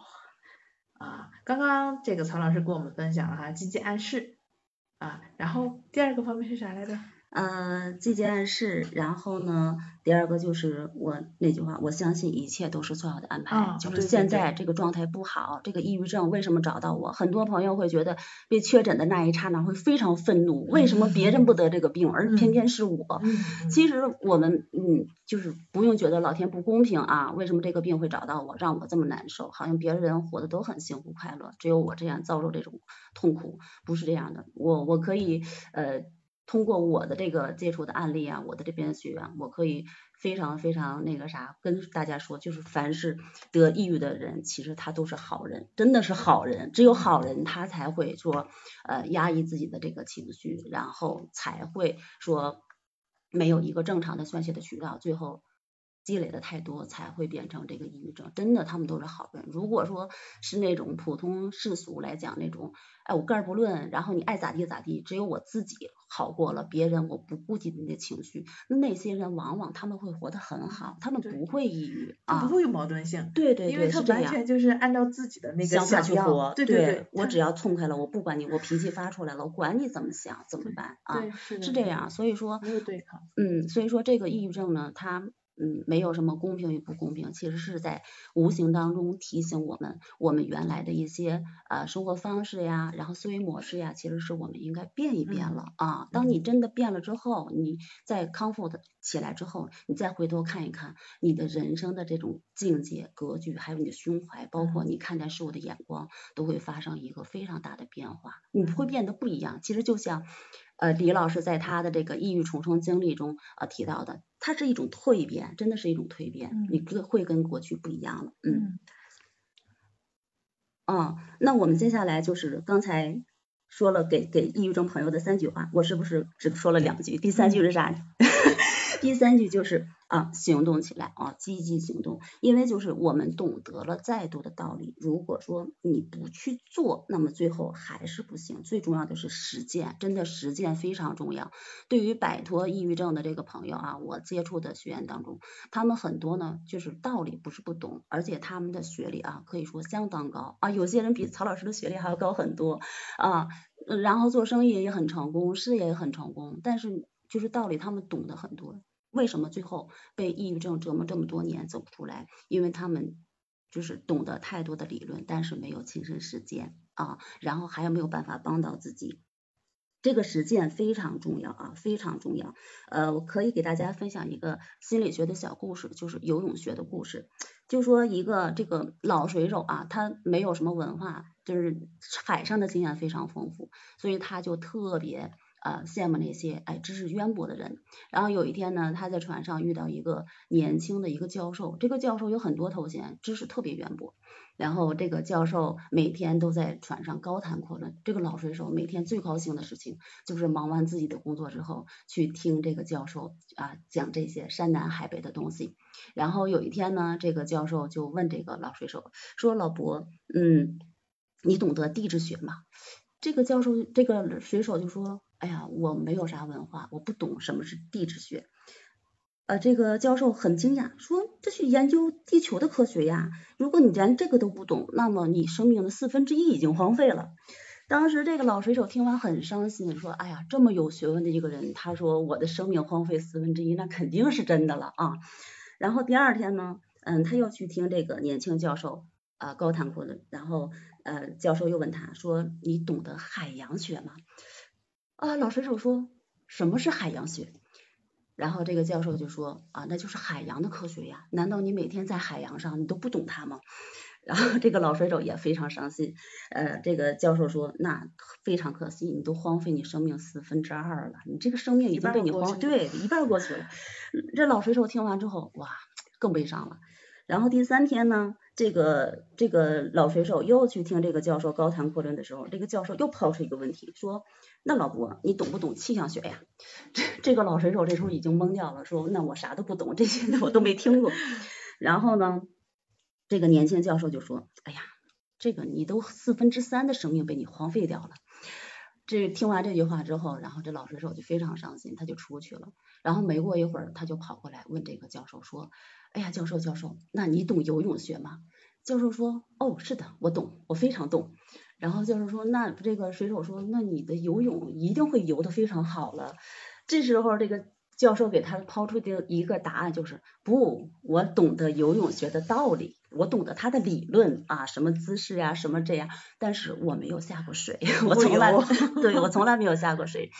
啊。刚刚这个曹老师跟我们分享了哈，积极暗示啊，然后第二个方面是啥来着？呃，这件事，然后呢，第二个就是我那句话，我相信一切都是最好的安排。啊就是现在这个状态不好，这个抑郁症为什么找到我？很多朋友会觉得被确诊的那一刹那会非常愤怒，为什么别人不得这个病，而偏偏是我？嗯嗯其实我们嗯，就是不用觉得老天不公平啊，为什么这个病会找到我，让我这么难受？好像别人活得都很幸福快乐，只有我这样遭受这种痛苦，不是这样的。我我可以呃，通过我的这个接触的案例啊，我的这边学员，我可以非常非常那个啥，跟大家说，就是凡是得抑郁的人，其实他都是好人，真的是好人。只有好人他才会说呃压抑自己的这个情绪，然后才会说没有一个正常的宣泄的渠道，最后积累的太多才会变成这个抑郁症。真的，他们都是好人。如果说是那种普通世俗来讲那种，哎，我概而不论，然后你爱咋地咋地，只有我自己好过了，别人我不顾及你的情绪，那那些人往往他们会活得很好，他们不会抑郁啊他不。会有矛盾性，对对对，因为他。完全就是按照自己的那个想法去活，对对，对我只要痛快了，我不管你，我脾气发出来了，我管你怎么想怎么办啊？是这样，所以说，没有对抗，嗯，所以说这个抑郁症呢，它嗯没有什么公平与不公平，其实是在无形当中提醒我们，我们原来的一些呃生活方式呀，然后思维模式呀，其实是我们应该变一变嗯了啊。当你真的变了之后，你再康复的起来之后，你再回头看一看你的人生的这种境界、格局，还有你的胸怀，包括嗯你看待事物的眼光，都会发生一个非常大的变化，你会变得不一样。其实就像。呃，李老师在他的这个抑郁重生经历中呃提到的，它是一种蜕变，真的是一种蜕变，嗯你跟会跟过去不一样了，嗯嗯嗯，那我们接下来就是刚才说了给给抑郁症朋友的三句话，我是不是只说了两句？第三句是啥？第三句就是啊，行动起来啊，积极行动。因为就是我们懂得了再多的道理，如果说你不去做，那么最后还是不行。最重要的是实践，真的实践非常重要。对于摆脱抑郁症的这个朋友啊，我接触的学员当中，他们很多呢，就是道理不是不懂，而且他们的学历啊，可以说相当高啊，有些人比曹老师的学历还要高很多啊，然后做生意也很成功，事业也很成功，但是就是道理他们懂得很多，为什么最后被抑郁症折磨这么多年走不出来？因为他们就是懂得太多的理论，但是没有亲身实践啊，然后还有没有办法帮到自己。这个实践非常重要啊，非常重要。呃，我可以给大家分享一个心理学的小故事，就是游泳学的故事。就说一个这个老水手啊，他没有什么文化，就是海上的经验非常丰富，所以他就特别呃羡慕那些哎知识渊博的人。然后有一天呢，他在船上遇到一个年轻的一个教授，这个教授有很多头衔，知识特别渊博。然后这个教授每天都在船上高谈阔论，这个老水手每天最高兴的事情就是忙完自己的工作之后，去听这个教授啊讲这些山南海北的东西。然后有一天呢，这个教授就问这个老水手说：“老伯，嗯，你懂得地质学吗？”这个教授，这个水手就说：“哎呀，我没有啥文化，我不懂什么是地质学。”呃，这个教授很惊讶，说：“这是研究地球的科学呀！如果你连这个都不懂，那么你生命的四分之一已经荒废了。”当时这个老水手听完很伤心，说：“哎呀，这么有学问的一个人，他说我的生命荒废四分之一，那肯定是真的了啊。”然后第二天呢，嗯，他又去听这个年轻教授啊、高谈阔论，然后呃，教授又问他说：“你懂得海洋学吗？”啊，老水手说：“什么是海洋学？”然后这个教授就说：“啊，那就是海洋的科学呀！难道你每天在海洋上，你都不懂它吗？”然后这个老水手也非常伤心。呃，这个教授说：“那非常可惜，你都荒废你生命四分之二了，你这个生命已经被你荒对一半过去了。”这老水手听完之后，哇，更悲伤了。然后第三天呢，这个这个老水手又去听这个教授高谈阔论的时候，这个教授又抛出一个问题，说：“那老伯，你懂不懂气象学呀？”这这个老水手这时候已经懵掉了，说：“那我啥都不懂，这些我都没听过。(laughs) ”然后呢，这个年轻教授就说：“哎呀，这个你都四分之三的生命被你荒废掉了。”这听完这句话之后，然后这老水手就非常伤心，他就出去了。然后没过一会儿，他就跑过来问这个教授说：“哎呀，教授教授，那你懂游泳学吗？”教授说：“哦，是的，我懂，我非常懂。”然后教授说：“那这个水手说，那你的游泳一定会游得非常好了。”这时候这个教授给他抛出的一个答案就是不，我懂得游泳学的道理，我懂得他的理论啊，什么姿势呀，什么这样，但是我没有下过水，我从来 (laughs) 对我从来没有下过水。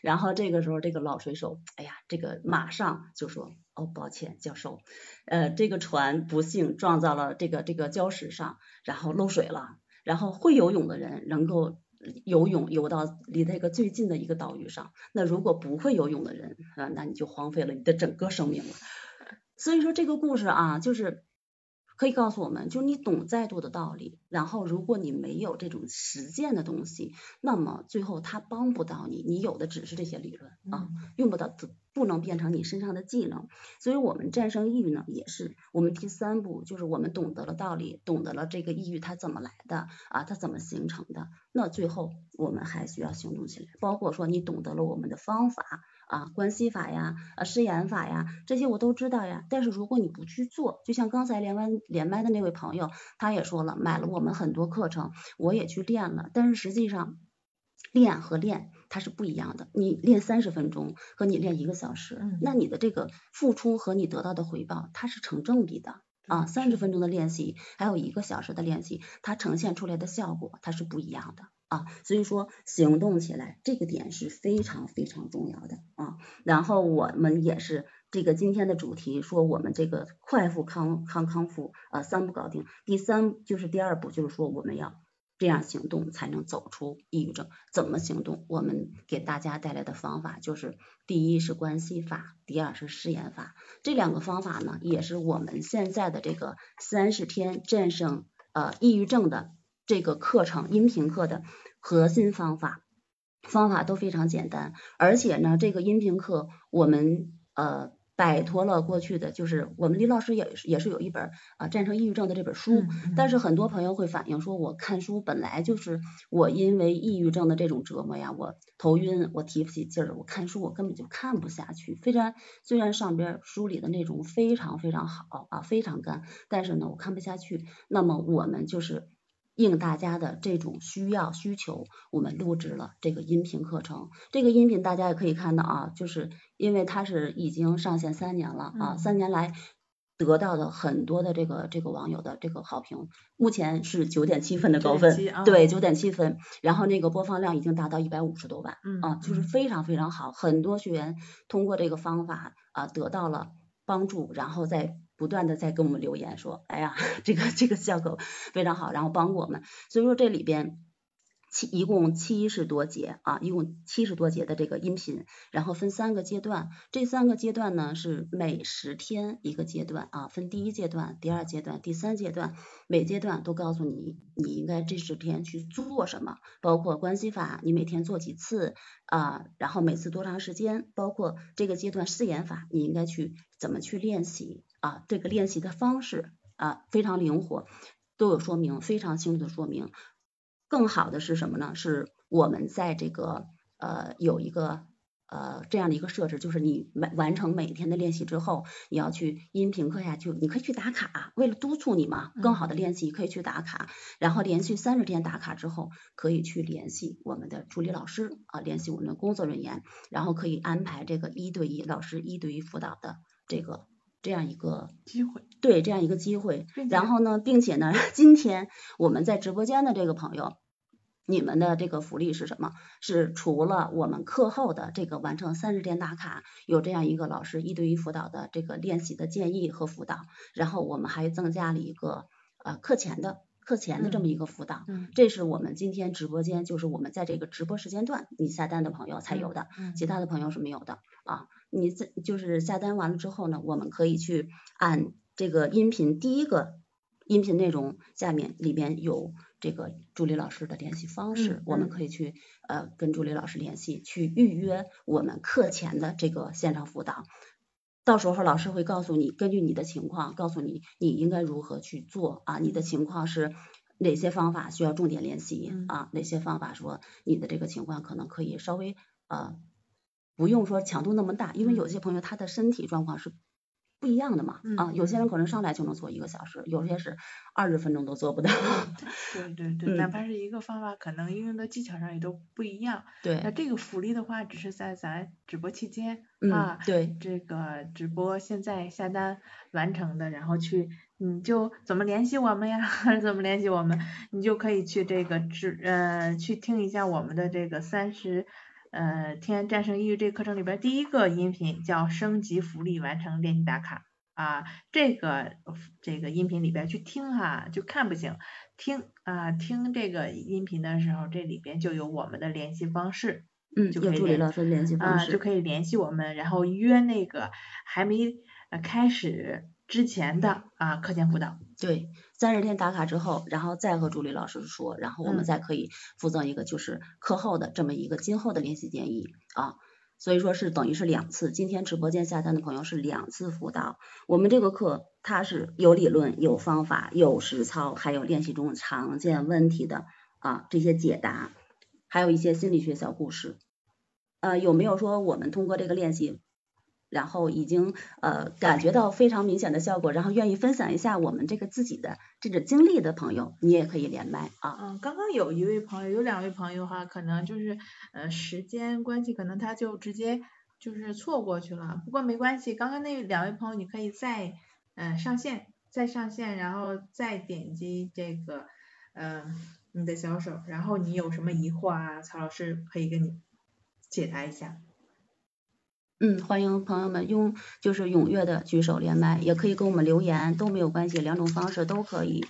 然后这个时候，这个老水手，哎呀，这个马上就说，哦，抱歉，教授，呃，这个船不幸撞到了这个这个礁石上，然后漏水了。然后会游泳的人能够游泳游到离那个最近的一个岛屿上，那如果不会游泳的人啊，那你就荒废了你的整个生命了。所以说这个故事啊，就是。可以告诉我们，就是你懂再多的道理，然后如果你没有这种实践的东西，那么最后他帮不到你，你有的只是这些理论啊，用不到，不能变成你身上的技能。所以我们战胜抑郁呢，也是我们第三步，就是我们懂得了道理，懂得了这个抑郁它怎么来的啊，它怎么形成的，那最后我们还需要行动起来，包括说你懂得了我们的方法。啊，关系法呀，啊，施言法呀，这些我都知道呀。但是如果你不去做，就像刚才连完连麦的那位朋友，他也说了，买了我们很多课程，我也去练了。但是实际上，练和练它是不一样的。你练三十分钟和你练一个小时，那你的这个付出和你得到的回报，它是成正比的啊。三十分钟的练习，还有一个小时的练习，它呈现出来的效果，它是不一样的。啊，所以说行动起来这个点是非常非常重要的啊。然后我们也是这个今天的主题，说我们这个快复康康康复啊三步搞定。第三就是第二步就是说我们要这样行动才能走出抑郁症。怎么行动？我们给大家带来的方法就是第一是关系法，第二是试验法。这两个方法呢，也是我们现在的这个三十天战胜呃抑郁症的。这个课程音频课的核心方法方法都非常简单，而且呢，这个音频课我们呃摆脱了过去的，就是我们李老师也是也是有一本啊战胜抑郁症的这本书，但是很多朋友会反映说，我看书本来就是我因为抑郁症的这种折磨呀，我头晕，我提不起劲儿，我看书我根本就看不下去。虽然虽然上边书里的内容非常非常好啊，非常干，但是呢，我看不下去。那么我们就是。应大家的这种需要需求，我们录制了这个音频课程。这个音频大家也可以看到啊，就是因为它是已经上线三年了啊，三年来得到的很多的这个这个网友的这个好评，目前是九点七分的高分，对，九点七分。然后那个播放量已经达到一百五十多万，啊，就是非常非常好。很多学员通过这个方法啊得到了帮助，然后再。不断的在给我们留言说，哎呀，这个这个效果非常好，然后帮我们，所以说这里边。七一共七十多节啊，一共七十多节的这个音频，然后分三个阶段，这三个阶段呢是每十天一个阶段啊，分第一阶段、第二阶段、第三阶段，每阶段都告诉你你应该这十天去做什么，包括关系法你每天做几次啊，然后每次多长时间，包括这个阶段试验法你应该去怎么去练习啊，这个练习的方式啊非常灵活，都有说明，非常清楚的说明。更好的是什么呢？是我们在这个呃有一个呃这样的一个设置，就是你完完成每天的练习之后，你要去音频课下去，你可以去打卡，为了督促你嘛，更好的练习可以去打卡，然后连续三十天打卡之后，可以去联系我们的助理老师啊，联系我们的工作人员，然后可以安排这个一对一老师一对一辅导的这个这样一个机会，对这样一个机会，然后呢，并且呢，今天我们在直播间的这个朋友。你们的这个福利是什么？是除了我们课后的这个完成三十天打卡，有这样一个老师一对一辅导的这个练习的建议和辅导，然后我们还增加了一个呃课前的课前的这么一个辅导。嗯，这是我们今天直播间就是我们在这个直播时间段你下单的朋友才有的，其他的朋友是没有的啊。你这就是下单完了之后呢，我们可以去按这个音频第一个音频内容下面里边有。这个助理老师的联系方式，我们可以去呃跟助理老师联系，去预约我们课前的这个线上辅导。到时候老师会告诉你，根据你的情况，告诉你你应该如何去做啊？你的情况是哪些方法需要重点练习啊？哪些方法说你的这个情况可能可以稍微呃不用说强度那么大，因为有些朋友他的身体状况是。不一样的嘛，嗯啊，有些人可能上来就能做一个小时，有些是二十分钟都做不到。(laughs) 对对对，哪嗯怕是一个方法，可能应用的技巧上也都不一样。那，这个福利的话，只是在咱直播期间嗯啊，，对，这个直播现在下单完成的，然后去你就怎么联系我们呀？(laughs) 怎么联系我们？你就可以去这个直呃去听一下我们的这个三十呃天战胜抑郁这个课程里边儿第一个音频叫升级福利完成练习打卡啊，这个这个音频里边去听哈，就看不行，听啊听这个音频的时候，这里边就有我们的联系方式。嗯，有就可以老师联系方啊，就可以联系我们，然后约那个还没呃开始之前的啊课前辅导。对，三十天打卡之后，然后再和助理老师说，然后我们嗯再可以附赠一个就是课后的这么一个今后的练习建议啊。所以说是等于是两次，今天直播间下单的朋友是两次辅导。我们这个课它是有理论、有方法、有实操，还有练习中常见问题的啊这些解答，还有一些心理学小故事。呃，有没有说我们通过这个练习，然后已经呃感觉到非常明显的效果，然后愿意分享一下我们这个自己的这个经历的朋友，你也可以连麦啊。嗯，刚刚有一位朋友，有两位朋友哈，可能就是呃时间关系，可能他就直接就是错过去了。不过没关系，刚刚那两位朋友你可以再呃上线，再上线，然后再点击这个呃你的小手，然后你有什么疑惑啊，曹老师可以跟你解答一下。嗯，欢迎朋友们用就是踊跃的举手连麦，也可以给我们留言，都没有关系，两种方式都可以。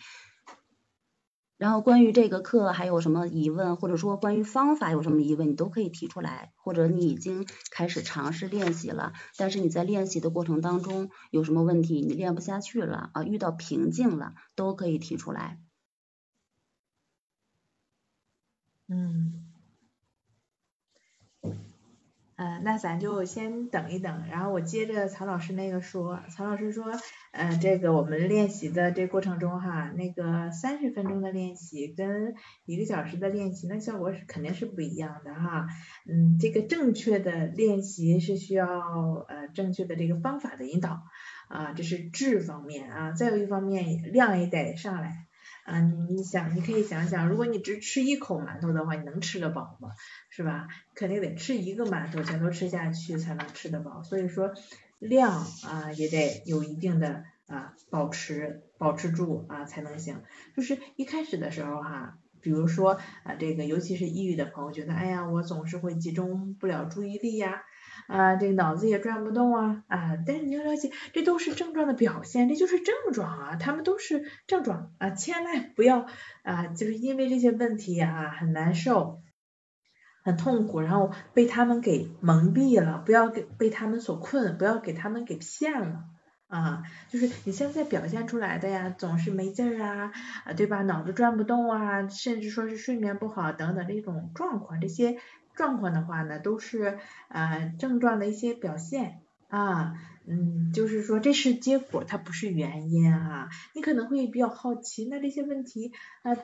然后关于这个课还有什么疑问，或者说关于方法有什么疑问，你都可以提出来，或者你已经开始尝试练习了，但是你在练习的过程当中有什么问题，你练不下去了啊，遇到瓶颈了，都可以提出来。嗯，呃，那咱就先等一等，然后我接着曹老师那个说，曹老师说，呃，这个我们练习的这过程中哈，那个三十分钟的练习跟一个小时的练习，那效果是肯定是不一样的哈。嗯，这个正确的练习是需要呃正确的这个方法的引导啊，这是质方面啊，再有一方面量也得上来。啊，你你想，你可以想想，如果你只吃一口馒头的话，你能吃得饱吗？是吧？肯定得吃一个馒头，全都吃下去才能吃得饱。所以说量啊也得有一定的啊保持保持住啊才能行。就是一开始的时候哈、比如说啊这个尤其是抑郁的朋友觉得，哎呀我总是会集中不了注意力呀。啊，这个脑子也转不动啊啊！但是你要了解，这都是症状的表现，这就是症状啊，他们都是症状啊，千万不要啊，就是因为这些问题啊很难受，很痛苦，然后被他们给蒙蔽了，不要给被他们所困，不要给他们给骗了。啊，就是你现在表现出来的呀，总是没劲儿啊，啊，对吧？脑子转不动啊，甚至说是睡眠不好等等这种状况，这些状况的话呢，都是呃症状的一些表现啊，嗯，就是说这是结果，它不是原因啊。你可能会比较好奇，那这些问题啊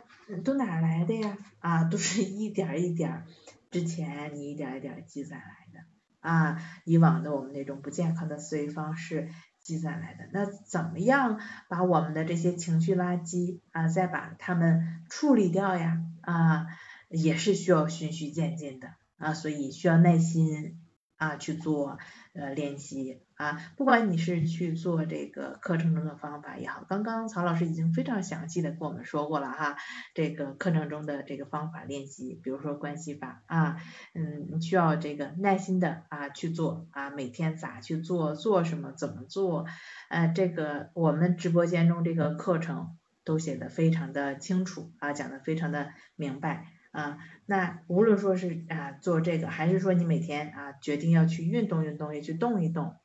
都哪来的呀？啊，都是一点一点之前你一点一点积攒来的啊，以往的我们那种不健康的思维方式。积攒来的，那怎么样把我们的这些情绪垃圾啊，再把它们处理掉呀？啊，也是需要循序渐进的啊，所以需要耐心啊去做呃练习啊，不管你是去做这个课程中的方法也好，刚刚曹老师已经非常详细的跟我们说过了哈，这个课程中的这个方法练习，比如说关系法啊，嗯，你需要这个耐心的啊去做啊，每天咋去做，做什么，怎么做，呃，这个我们直播间中这个课程都写的非常的清楚啊，讲的非常的明白啊。那无论说是啊做这个，还是说你每天啊决定要去运动运动，也去动一动，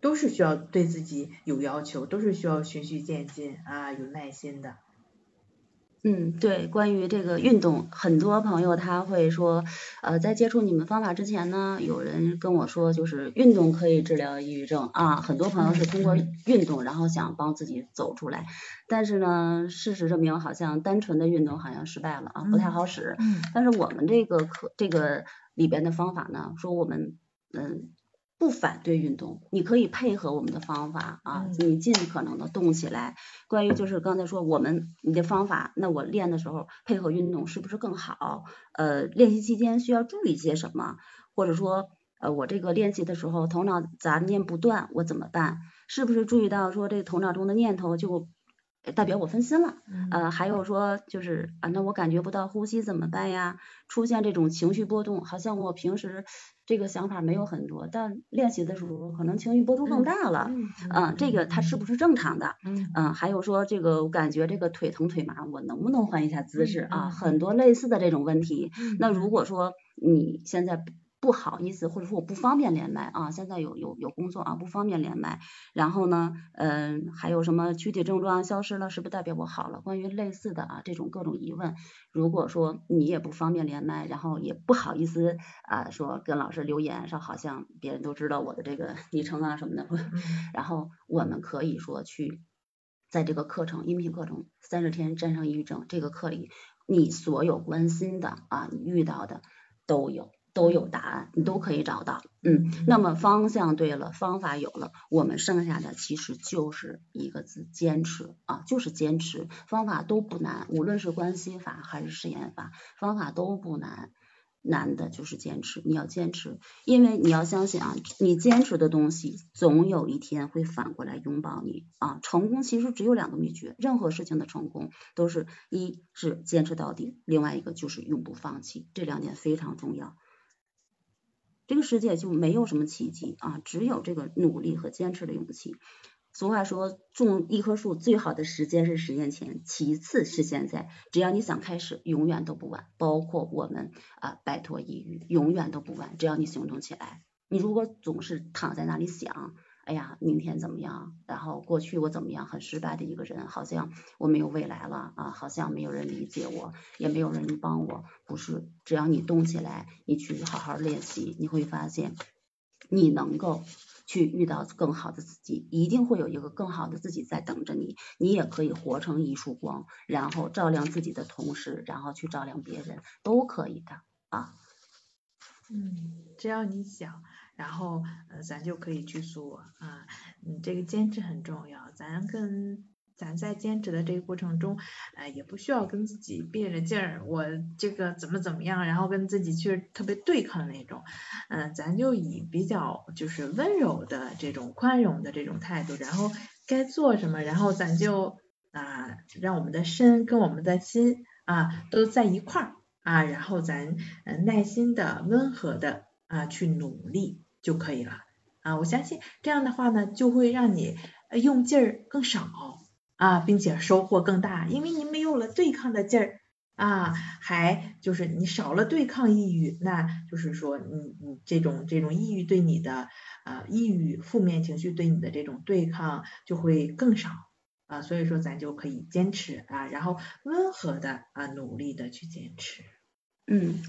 都是需要对自己有要求，都是需要循序渐进啊，有耐心的。嗯，对，关于这个运动，很多朋友他会说，呃，在接触你们方法之前呢，有人跟我说，就是运动可以治疗抑郁症啊，很多朋友是通过运动，然后想帮自己走出来，但是呢，事实证明，好像单纯的运动好像失败了啊，不太好使。嗯但是我们这个可这个里边的方法呢，说我们嗯不反对运动，你可以配合我们的方法啊，嗯你尽可能的动起来。关于就是刚才说我们你的方法，那我练的时候配合运动是不是更好？呃，练习期间需要注意些什么？或者说呃我这个练习的时候头脑杂念不断，我怎么办？是不是注意到说这个头脑中的念头就呃代表我分心了？嗯呃，还有说就是啊，那我感觉不到呼吸怎么办呀？出现这种情绪波动，好像我平时这个想法没有很多，但练习的时候可能情绪波动更大了。嗯嗯，这个它是不是正常的？嗯嗯，还有说这个我感觉这个腿疼腿麻，我能不能换一下姿势啊？很多类似的这种问题。嗯那如果说你现在不好意思，或者说我不方便连麦啊，现在有有有工作啊，不方便连麦，然后呢，嗯，还有什么躯体症状消失了，是不是代表我好了？关于类似的啊这种各种疑问，如果说你也不方便连麦，然后也不好意思啊说跟老师留言，说好像别人都知道我的这个 (laughs) 昵称啊什么的，嗯 (laughs) 然后我们可以说去在这个课程音频课程三十天战胜抑郁症这个课里，你所有关心的啊，你遇到的都有。都有答案，你都可以找到，嗯，那么方向对了，方法有了，我们剩下的其实就是一个字，坚持啊，就是坚持，方法都不难，无论是关系法还是实验法，方法都不难，难的就是坚持，你要坚持，因为你要相信啊，你坚持的东西，总有一天会反过来拥抱你啊。成功其实只有两个秘诀，任何事情的成功都是一是坚持到底，另外一个就是永不放弃，这两点非常重要。这个世界就没有什么奇迹啊，只有这个努力和坚持的勇气。俗话说，种一棵树最好的时间是十年前，其次是现在。只要你想开始，永远都不晚。包括我们啊，摆脱抑郁，永远都不晚。只要你行动起来，你如果总是躺在那里想，哎呀，明天怎么样？然后过去我怎么样？很失败的一个人，好像我没有未来了啊，好像没有人理解我，也没有人帮我。不是，只要你动起来，你去好好练习，你会发现你能够去遇到更好的自己，一定会有一个更好的自己在等着你。你也可以活成一束光，然后照亮自己的同时，然后去照亮别人，都可以的啊。嗯，只要你想，然后呃，咱就可以去做啊。嗯，这个坚持很重要，咱跟咱在坚持的这个过程中，呃，也不需要跟自己憋着劲儿，我这个怎么怎么样，然后跟自己去特别对抗那种，嗯、咱就以比较就是温柔的这种宽容的这种态度，然后该做什么，然后咱就啊、让我们的身跟我们的心啊都在一块儿。啊，然后咱呃耐心的、温和的啊去努力就可以了啊。我相信这样的话呢，就会让你用劲儿更少啊，并且收获更大，因为你没有了对抗的劲儿啊，还就是你少了对抗抑郁，那就是说你你这种这种抑郁对你的啊抑郁负面情绪对你的这种对抗就会更少。啊，所以说咱就可以坚持啊，然后温和的啊，努力的去坚持。嗯，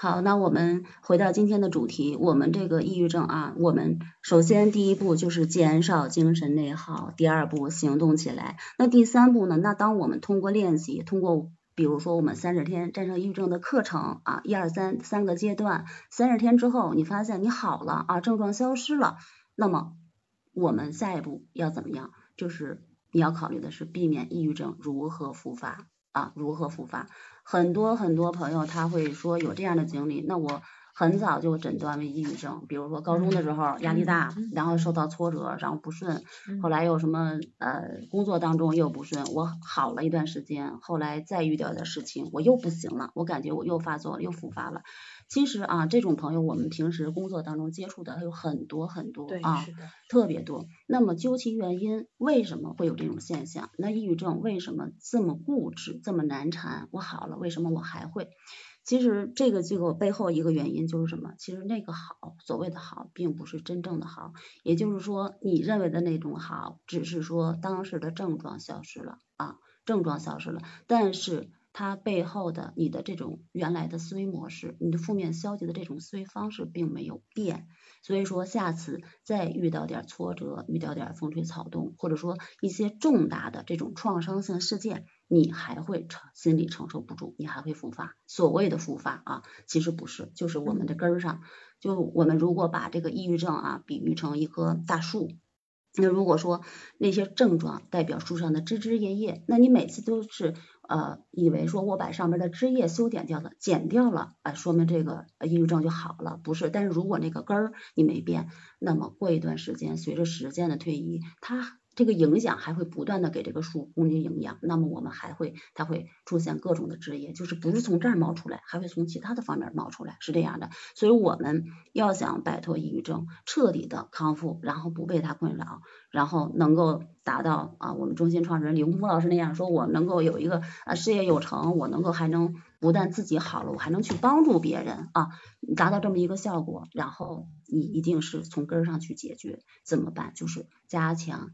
好，那我们回到今天的主题，我们这个抑郁症啊，我们首先第一步就是减少精神内耗，第二步行动起来，那第三步呢？那当我们通过练习，通过比如说我们三十天战胜抑郁症的课程啊，一二三三个阶段，三十天之后你发现你好了啊，症状消失了，那么我们下一步要怎么样？就是你要考虑的是避免抑郁症如何复发啊，如何复发？很多很多朋友他会说有这样的经历，那我很早就诊断为抑郁症，比如说高中的时候压力大，然后受到挫折，然后不顺，后来又什么呃工作当中又不顺，我好了一段时间，后来再遇到的事情我又不行了，我感觉我又发作了，又复发了。其实啊，这种朋友我们平时工作当中接触的还有很多很多，啊，特别多。那么究其原因，为什么会有这种现象？那抑郁症为什么这么固执，这么难缠？我好了，为什么我还会？其实这个这个背后一个原因就是什么？其实那个好，所谓的好，并不是真正的好。也就是说，你认为的那种好，只是说当时的症状消失了啊，症状消失了，但是。它背后的你的这种原来的思维模式，你的负面消极的这种思维方式并没有变。所以说，下次再遇到点挫折，遇到点风吹草动，或者说一些重大的这种创伤性事件，你还会承心理承受不住，你还会复发。所谓的复发啊，其实不是，就是我们的根儿上。就我们如果把这个抑郁症啊比喻成一棵大树。那如果说那些症状代表树上的枝枝叶叶，那你每次都是呃以为说我把上面的枝叶修剪掉了、剪掉了，啊，说明这个抑郁症就好了，不是？但是如果那个根儿你没变，那么过一段时间，随着时间的推移，它。这个影响还会不断的给这个树供给营养，那么我们还会它会出现各种的枝叶，就是不是从这儿冒出来，还会从其他的方面冒出来，是这样的。所以我们要想摆脱抑郁症，彻底的康复，然后不被它困扰，然后能够达到啊我们中心创始人李洪福老师那样，说我能够有一个啊事业有成，我能够还能不但自己好了，我还能去帮助别人啊，达到这么一个效果，然后你一定是从根儿上去解决，怎么办？就是加强。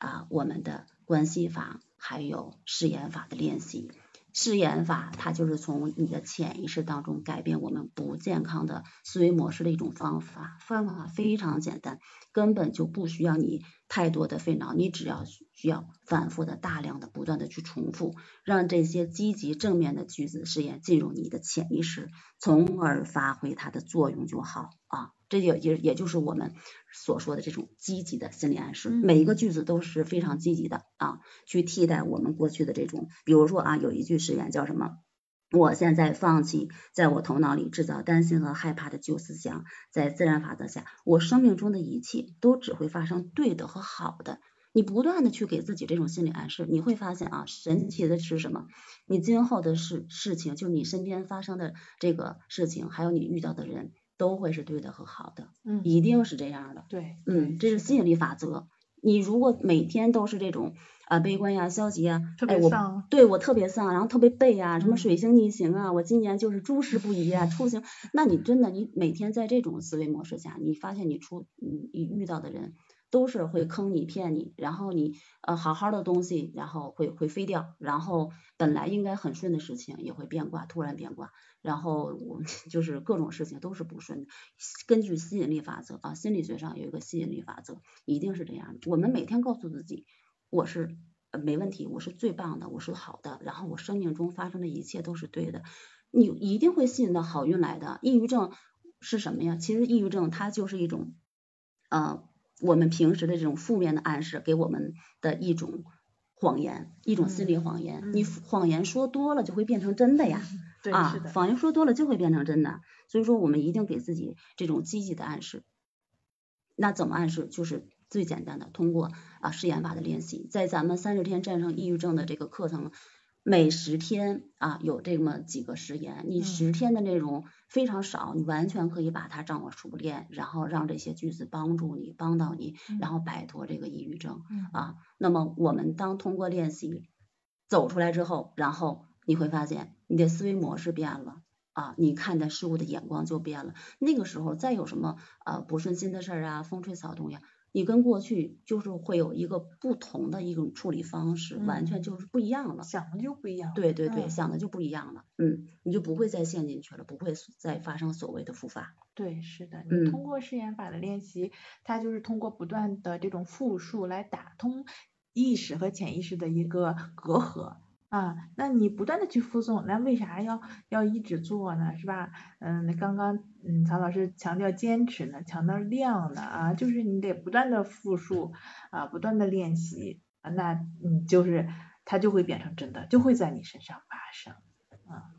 啊，我们的关系法还有誓言法的练习。誓言法，它就是从你的潜意识当中改变我们不健康的思维模式的一种方法。方法非常简单，根本就不需要你太多的费脑，你只要需要反复的、大量的、不断的去重复，让这些积极正面的句子誓言进入你的潜意识，从而发挥它的作用就好啊。这也也也就是我们所说的这种积极的心理暗示，每一个句子都是非常积极的啊，去替代我们过去的这种，比如说啊，有一句誓言叫什么？我现在放弃在我头脑里制造担心和害怕的旧思想，在自然法则下，我生命中的一切都只会发生对的和好的。你不断的去给自己这种心理暗示，你会发现啊，神奇的是什么？你今后的事事情，就你身边发生的这个事情，还有你遇到的人。都会是对的和好的，嗯，一定是这样的，对，嗯，这是吸引力法则。你如果每天都是这种啊悲观呀、消极呀，哎，我对我特别丧，然后特别背呀，什么水星逆行啊，我今年就是诸事不宜啊，出行，(laughs) 那你真的你每天在这种思维模式下，你发现你出你你遇到的人。都是会坑你骗你，然后你呃好好的东西，然后会会飞掉，然后本来应该很顺的事情也会变卦，突然变卦，然后我 (laughs) 就是各种事情都是不顺的。根据吸引力法则啊，心理学上有一个吸引力法则，一定是这样的。我们每天告诉自己，我是没问题，我是最棒的，我是好的，然后我生命中发生的一切都是对的，你一定会吸引到好运来的。抑郁症是什么呀？其实抑郁症它就是一种呃。我们平时的这种负面的暗示，给我们的一种谎言，一种心理谎言。你谎言说多了，就会变成真的呀。啊，谎言说多了就会变成真的。所以说，我们一定给自己这种积极的暗示。那怎么暗示？就是最简单的，通过啊誓言法的练习，在咱们三十天战胜抑郁症的这个课程。每十天啊，有这么几个实验，你十天的内容非常少，你完全可以把它掌握熟练，然后让这些句子帮助你，帮到你，然后摆脱这个抑郁症啊。那么我们当通过练习走出来之后，然后你会发现你的思维模式变了啊，你看待事物的眼光就变了。那个时候再有什么呃不顺心的事儿啊，风吹草动呀。你跟过去就是会有一个不同的一种处理方式，完全就是不一样了，想的就不一样。对对对，想的就不一样了，嗯，你就不会再陷进去了，不会再发生所谓的复发。对，是的，你通过试验法的练习，它就是通过不断的这种复述来打通意识和潜意识的一个隔阂。啊，那你不断的去复诵，那为啥要要一直做呢？是吧？嗯，那刚刚嗯曹老师强调坚持呢，强调量呢啊，就是你得不断的复述啊，不断的练习啊，那你就是它就会变成真的，就会在你身上发生啊。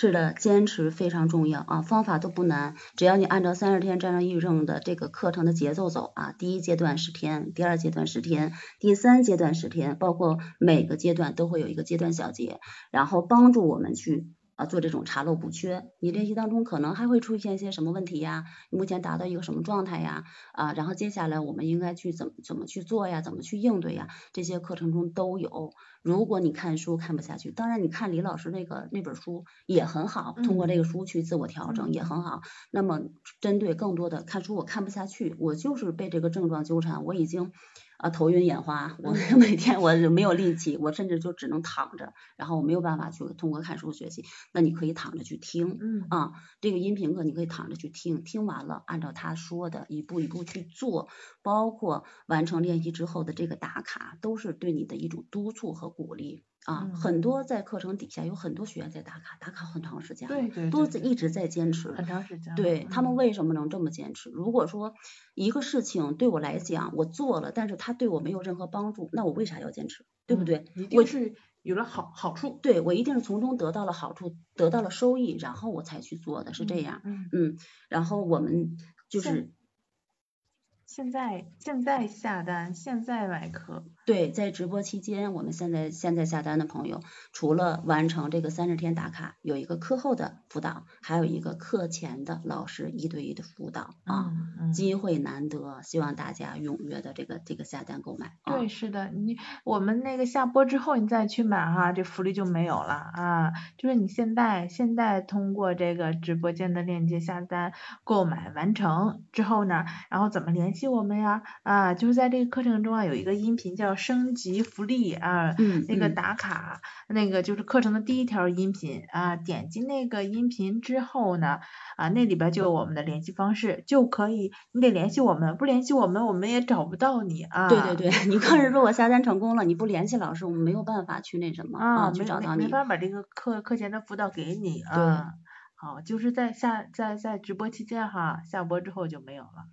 是的，坚持非常重要啊，方法都不难，只要你按照三十天战胜抑郁症的这个课程的节奏走啊，第一阶段十天，第二阶段十天，第三阶段十天，包括每个阶段都会有一个阶段小结，然后帮助我们去。啊，做这种查漏补缺，你练习当中可能还会出现一些什么问题呀？你目前达到一个什么状态呀？啊，然后接下来我们应该去怎么怎么去做呀？怎么去应对呀？这些课程中都有。如果你看书看不下去，当然你看李老师那个那本书也很好，通过这个书去自我调整也很好。那么针对更多的看书我看不下去，我就是被这个症状纠缠，我已经啊头晕眼花，我嗯 (laughs) 每天我没有力气，我甚至就只能躺着，然后我没有办法去通过看书学习。那你可以躺着去听嗯啊，这个音频课你可以躺着去听，听完了按照他说的一步一步去做，包括完成练习之后的这个打卡，都是对你的一种督促和鼓励啊。嗯很多在课程底下有很多学员在打卡，打卡很长时间了，对对都对对一直在坚持。很长时间。对他们嗯为什么能这么坚持？如果说一个事情对我来讲我做了，但是它对我没有任何帮助，那我为啥要坚持？对不嗯对？一我定是有了好好处。对我一定是从中得到了好处，得到了收益，然后我才去做的，是这样。嗯，嗯，然后我们就是现在现在下单，现在买课。对，在直播期间，我们现在现在下单的朋友，除了完成这个三十天打卡，有一个课后的辅导，还有一个课前的老师一对一的辅导啊。嗯嗯。机会难得，希望大家踊跃的这个这个下单购买啊。对，是的，你我们那个下播之后你再去买哈，这福利就没有了啊。就是你现在现在通过这个直播间的链接下单购买完成之后呢，然后怎么联系我们呀？啊，就是在这个课程中啊有一个音频叫升级福利啊，嗯那个嗯打卡，那个就是课程的第一条音频啊，点击那个音频之后呢，啊那里边就有我们的联系方式，就可以你得联系我们，不联系我们我们也找不到你啊。对对对，(laughs) 你要是如果下单成功了，你不联系老师，我们没有办法去那什么啊，去没找到你。没没法把这个课课前的辅导给你啊。好，就是在下在在直播期间哈，下播之后就没有了。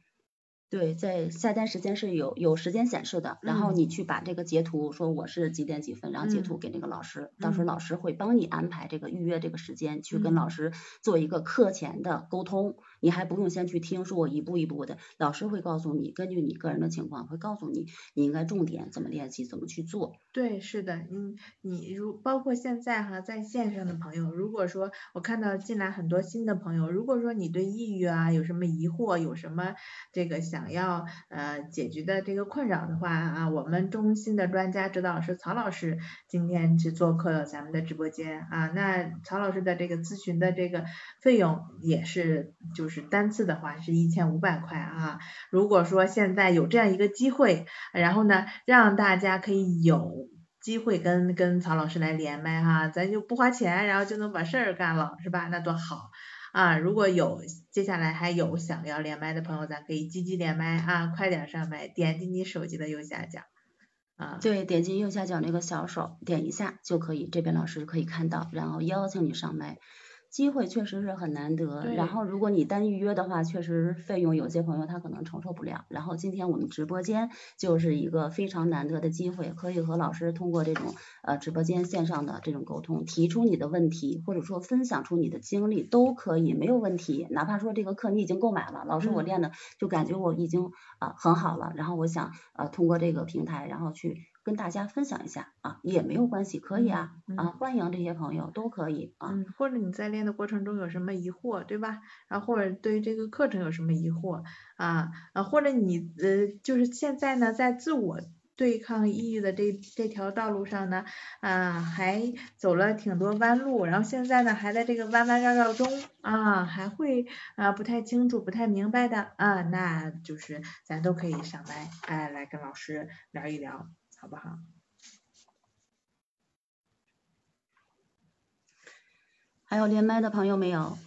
对，在下单时间是有有时间显示的，然后嗯。你去把这个截图说我是几点几分，然后截图嗯。给那个老师，到时候嗯。老师会帮你安排这个预约这个时间，去跟嗯。老师做一个课前的沟通，你还不用先去听，说我一步一步的，老师会告诉你，根据你个人的情况会告诉你，你应该重点怎么练习，怎么去做。对，是的，嗯，你如包括现在哈，在线上的朋友，如果说我看到进来很多新的朋友，如果说你对抑郁啊有什么疑惑，有什么这个想要呃解决的这个困扰的话啊，我们中心的专家指导师曹老师今天去做客咱们的直播间啊，那曹老师的这个咨询的这个费用也是就是单次的话是一千五百块啊，如果说现在有这样一个机会，然后呢，让大家可以有机会跟跟曹老师来连麦哈，咱就不花钱，然后就能把事儿干了，是吧？那多好啊！如果有接下来还有想要连麦的朋友，咱可以积极连麦啊，快点上麦，点击你手机的右下角啊。对，点击右下角那个小手，点一下就可以，这边老师可以看到，然后邀请你上麦。机会确实是很难得，然后如果你单预约的话，确实费用有些朋友他可能承受不了。然后今天我们直播间就是一个非常难得的机会，可以和老师通过这种呃直播间线上的这种沟通，提出你的问题，或者说分享出你的经历都可以，没有问题。哪怕说这个课你已经购买了，老师我嗯练的就感觉我已经啊、呃很好了，然后我想呃通过这个平台，然后去跟大家分享一下啊，也没有关系，可以啊、嗯啊，欢迎这些朋友都可以啊。嗯，或者你在练的过程中有什么疑惑，对吧？然后或者对于这个课程有什么疑惑啊啊，或者你呃就是现在呢在自我对抗抑郁的这这条道路上呢，啊还走了挺多弯路，然后现在呢还在这个弯弯绕绕中啊，还会啊不太清楚、不太明白的啊，那就是咱都可以上麦，哎，来跟老师聊一聊，好不好？还有连麦的朋友没有？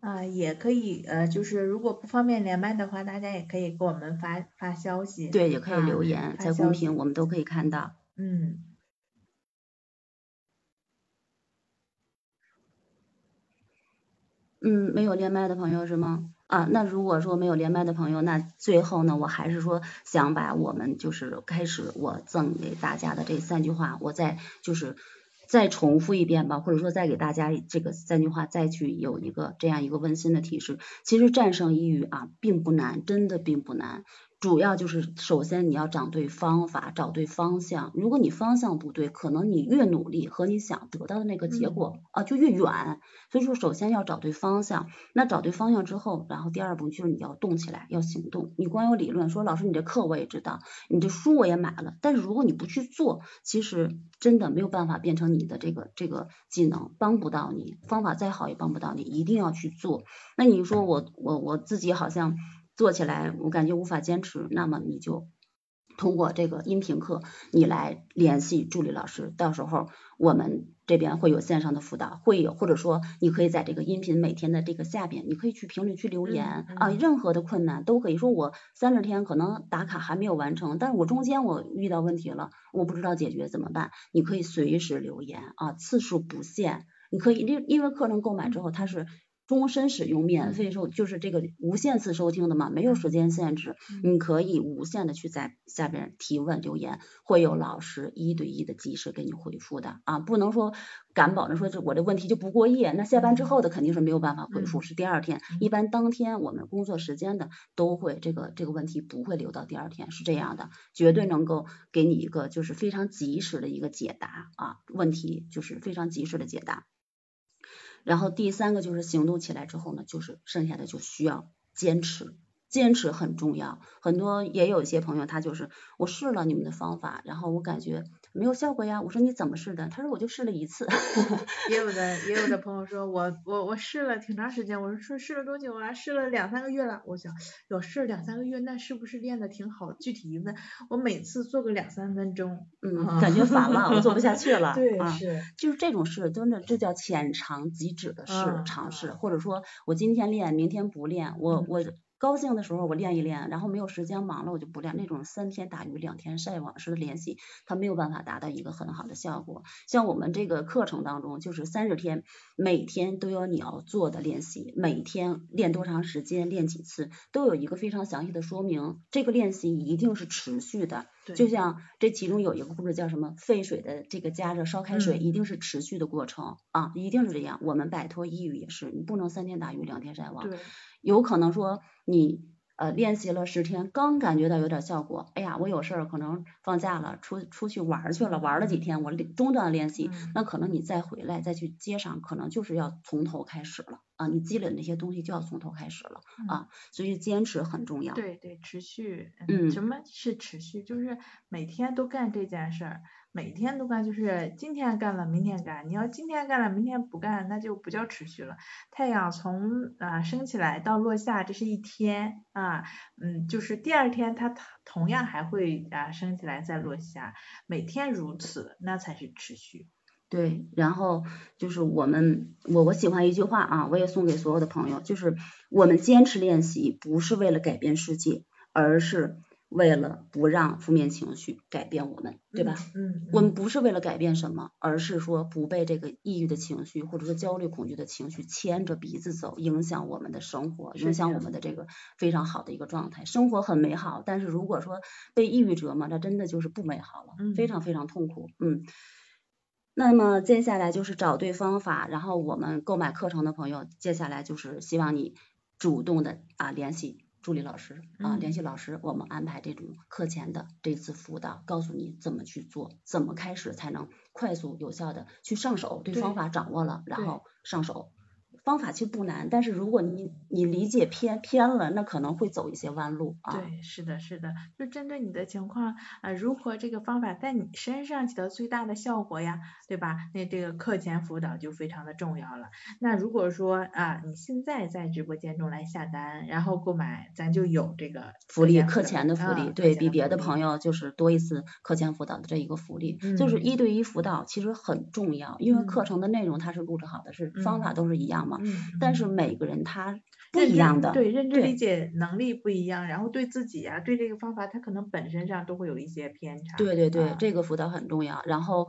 啊，也可以，呃，就是如果不方便连麦的话，大家也可以给我们发发消息。对，也可以啊留言，在公屏我们都可以看到。嗯，嗯，没有连麦的朋友是吗？啊，那如果说没有连麦的朋友，那最后呢，我还是说想把我们就是开始我赠给大家的这三句话，我再就是再重复一遍吧，或者说再给大家这个三句话再去有一个这样一个温馨的提示。其实战胜抑郁啊，并不难，真的并不难。主要就是首先你要找对方法，找对方向。如果你方向不对，可能你越努力和你想得到的那个结果、啊就越远。所以说，首先要找对方向。那找对方向之后，然后第二步就是你要动起来，要行动。你光有理论说，老师你这课我也知道，你这书我也买了，但是如果你不去做，其实真的没有办法变成你的这个这个技能，帮不到你。方法再好也帮不到你，一定要去做。那你说我我我自己好像。做起来我感觉无法坚持，那么你就通过这个音频课，你来联系助理老师，到时候我们这边会有线上的辅导，会有或者说你可以在这个音频每天的这个下边，你可以去评论区留言啊，任何的困难都可以说我三十天可能打卡还没有完成，但是我中间我遇到问题了，我不知道解决怎么办，你可以随时留言啊，次数不限，你可以因因为课程购买之后它是。终身使用，免费收，就是这个无限次收听的嘛，没有时间限制，你可以无限的去在下边提问留言，会有老师一对一的及时给你回复的啊，不能说敢保证说这我这问题就不过夜，那下班之后的肯定是没有办法回复，是第二天，一般当天我们工作时间的都会这个这个问题不会留到第二天，是这样的，绝对能够给你一个就是非常及时的一个解答啊，问题就是非常及时的解答。然后第三个就是行动起来之后呢，就是剩下的就需要坚持。坚持很重要，很多也有一些朋友，他就是我试了你们的方法，然后我感觉没有效果呀。我说你怎么试的？他说我就试了一次。(laughs) 也有的也有的朋友说我我我试了挺长时间，我说说试了多久啊？试了两三个月了。我想有试两三个月，那是不是练的挺好？具体一问，我每次做个两三分钟，嗯，感觉烦了，我做不下去了。(laughs) 对，是，就是这种事，真的这叫浅尝即止的试尝试，或者说我今天练，明天不练，我我。高兴的时候我练一练，然后没有时间忙了我就不练。那种三天打鱼两天晒网式的练习，它没有办法达到一个很好的效果。像我们这个课程当中，就是三十天，每天都有你要做的练习，每天练多长时间，练几次，都有一个非常详细的说明。这个练习一定是持续的，就像这其中有一个故事叫什么？沸水的这个加热烧开水，一定是持续的过程啊，一定是这样。我们摆脱抑郁也是，你不能三天打鱼两天晒网。有可能说你呃练习了十天，刚感觉到有点效果，哎呀，我有事儿可能放假了，出出去玩去了，玩了几天，我中断练习，那可能你再回来再去接上，可能就是要从头开始了啊，你积累那些东西就要从头开始了啊，所以坚持很重要。对对，持续，嗯，什么是持续？就是每天都干这件事儿。每天都干，就是今天干了，明天干。你要今天干了，明天不干，那就不叫持续了。太阳从啊升起来到落下，这是一天啊，嗯，就是第二天它同样还会啊升起来再落下，每天如此，那才是持续。对，然后就是我们，我我喜欢一句话啊，我也送给所有的朋友，就是我们坚持练习，不是为了改变世界，而是。为了不让负面情绪改变我们，对吧？嗯，我们不是为了改变什么，而是说不被这个抑郁的情绪或者说焦虑恐惧的情绪牵着鼻子走，影响我们的生活，影响我们的这个非常好的一个状态。生活很美好，但是如果说被抑郁折磨，那真的就是不美好了，非常非常痛苦。嗯，那么接下来就是找对方法，然后我们购买课程的朋友，接下来就是希望你主动的啊联系。助理老师啊，联系老师，我们安排这种课前的这次辅导，告诉你怎么去做，怎么开始才能快速有效的去上手，对方法掌握了，然后上手。方法其实不难，但是如果你你理解偏偏了，那可能会走一些弯路啊。对，是的，是的，就针对你的情况啊，如何这个方法在你身上起到最大的效果呀，对吧？那这个课前辅导就非常的重要了。那如果说啊，你现在在直播间中来下单，然后购买，咱就有这个福利，课前的福利，对比别的朋友就是多一次课前辅导的这一个福利，就是一对一辅导其实很重要，因为课程的内容它是录制好的，是方法都是一样嘛。嗯，但是每个人他不一样的，对认知理解能力不一样，然后对自己呀，对这个方法他可能本身上都会有一些偏差。对对对，这个辅导很重要。然后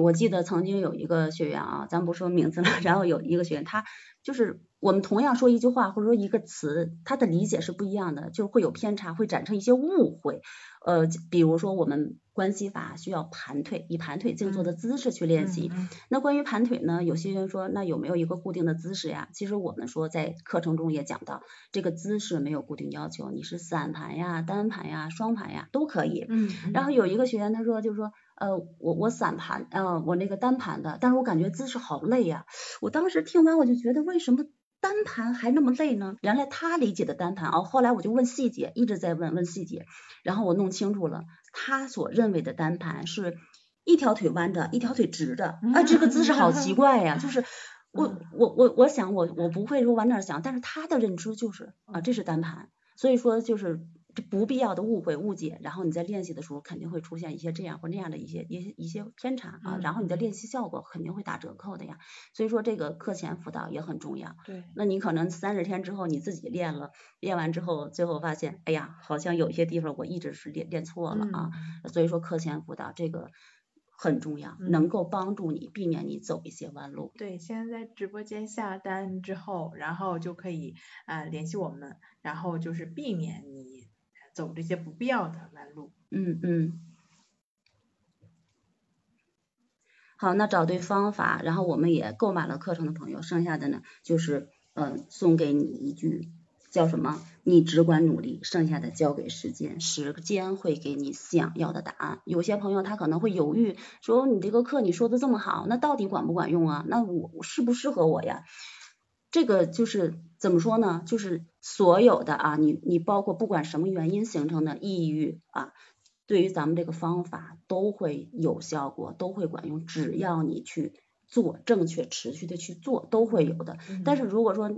我记得曾经有一个学员啊，咱不说名字了，(laughs) 然后有一个学员他就是我们同样说一句话或者说一个词，他的理解是不一样的，就会有偏差，会产生一些误会。呃，比如说我们关系法需要盘腿，以盘腿静坐的姿势去练习。那关于盘腿呢，有些人说那有没有一个固定的姿势呀？其实我们说在课程中也讲到，这个姿势没有固定要求，你是散盘呀、单盘呀、双盘呀都可以。嗯。然后有一个学员他说，就是说，呃，我我散盘，呃，我那个单盘的，但是我感觉姿势好累呀。我当时听完我就觉得为什么？单盘还那么累呢？原来他理解的单盘哦，后来我就问细节，一直在问问细节，然后我弄清楚了，他所认为的单盘是一条腿弯着，一条腿直的，啊，这个姿势好奇怪呀！(laughs) 就是我我我我想我我不会说往那儿想，但是他的认知就是啊，这是单盘。所以说就是不必要的误会误解，然后你在练习的时候肯定会出现一些这样或那样的一些一些一些偏差啊，然后你的练习效果肯定会打折扣的呀。所以说这个课前辅导也很重要。对。那你可能三十天之后你自己练了，练完之后最后发现，哎呀，好像有些地方我一直是练练错了啊。所以说课前辅导这个。很重要，能够帮助你避免你走一些弯路。对，现在在直播间下单之后，然后就可以啊联系我们，然后就是避免你走这些不必要的弯路。嗯嗯。好，那找对方法，然后我们也购买了课程的朋友，剩下的呢就是嗯送给你一句。叫什么？你只管努力，剩下的交给时间，时间会给你想要的答案。有些朋友他可能会犹豫，说你这个课你说的这么好，那到底管不管用啊？那我适不适合我呀？这个就是怎么说呢？就是所有的啊，你你包括不管什么原因形成的抑郁啊，对于咱们这个方法都会有效果，都会管用，只要你去做，正确持续的去做，都会有的。但是如果说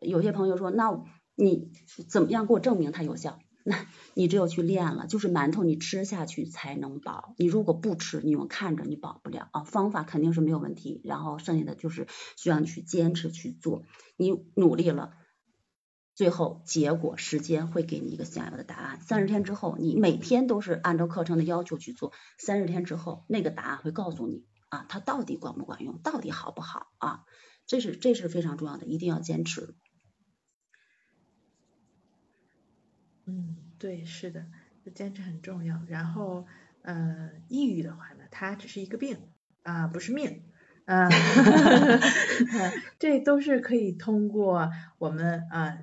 有些朋友说那。你怎么样给我证明它有效？那你只有去练了，就是馒头你吃下去才能饱，你如果不吃，你用看着你饱不了啊。方法肯定是没有问题，然后剩下的就是需要你去坚持去做，你努力了，最后结果时间会给你一个想要的答案。三十天之后，你每天都是按照课程的要求去做，三十天之后那个答案会告诉你啊，它到底管不管用，到底好不好啊？这是这是非常重要的，一定要坚持。对，是的，坚持很重要。然后，呃，抑郁的话呢，它只是一个病啊，不是命。啊，(laughs) (laughs) 这都是可以通过我们啊，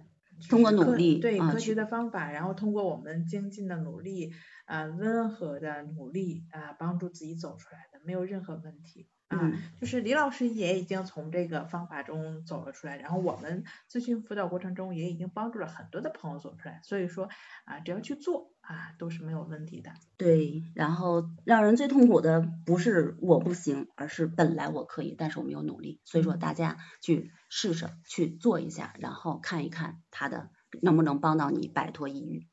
通过努力，对科学的方法，然后通过我们精进的努力啊，温和的努力啊，帮助自己走出来的，没有任何问题。啊，就是李老师也已经从这个方法中走了出来，然后我们咨询辅导过程中也已经帮助了很多的朋友走出来，所以说啊，只要去做啊，都是没有问题的。对，然后让人最痛苦的不是我不行，而是本来我可以，但是我没有努力。所以说大家去试试去做一下，然后看一看他的能不能帮到你摆脱抑郁。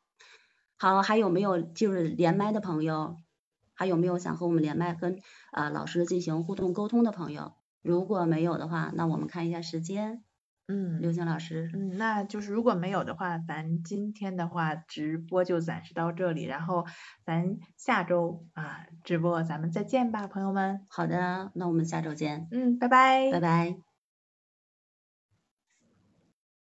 好，还有没有就是连麦的朋友？还有没有想和我们连麦跟啊老师进行互动沟通的朋友？如果没有的话，那我们看一下时间。嗯，刘星老师。嗯，那就是如果没有的话，咱今天的话直播就暂时到这里，然后咱下周啊直播咱们再见吧，朋友们。好的，那我们下周见。嗯，拜拜。拜拜。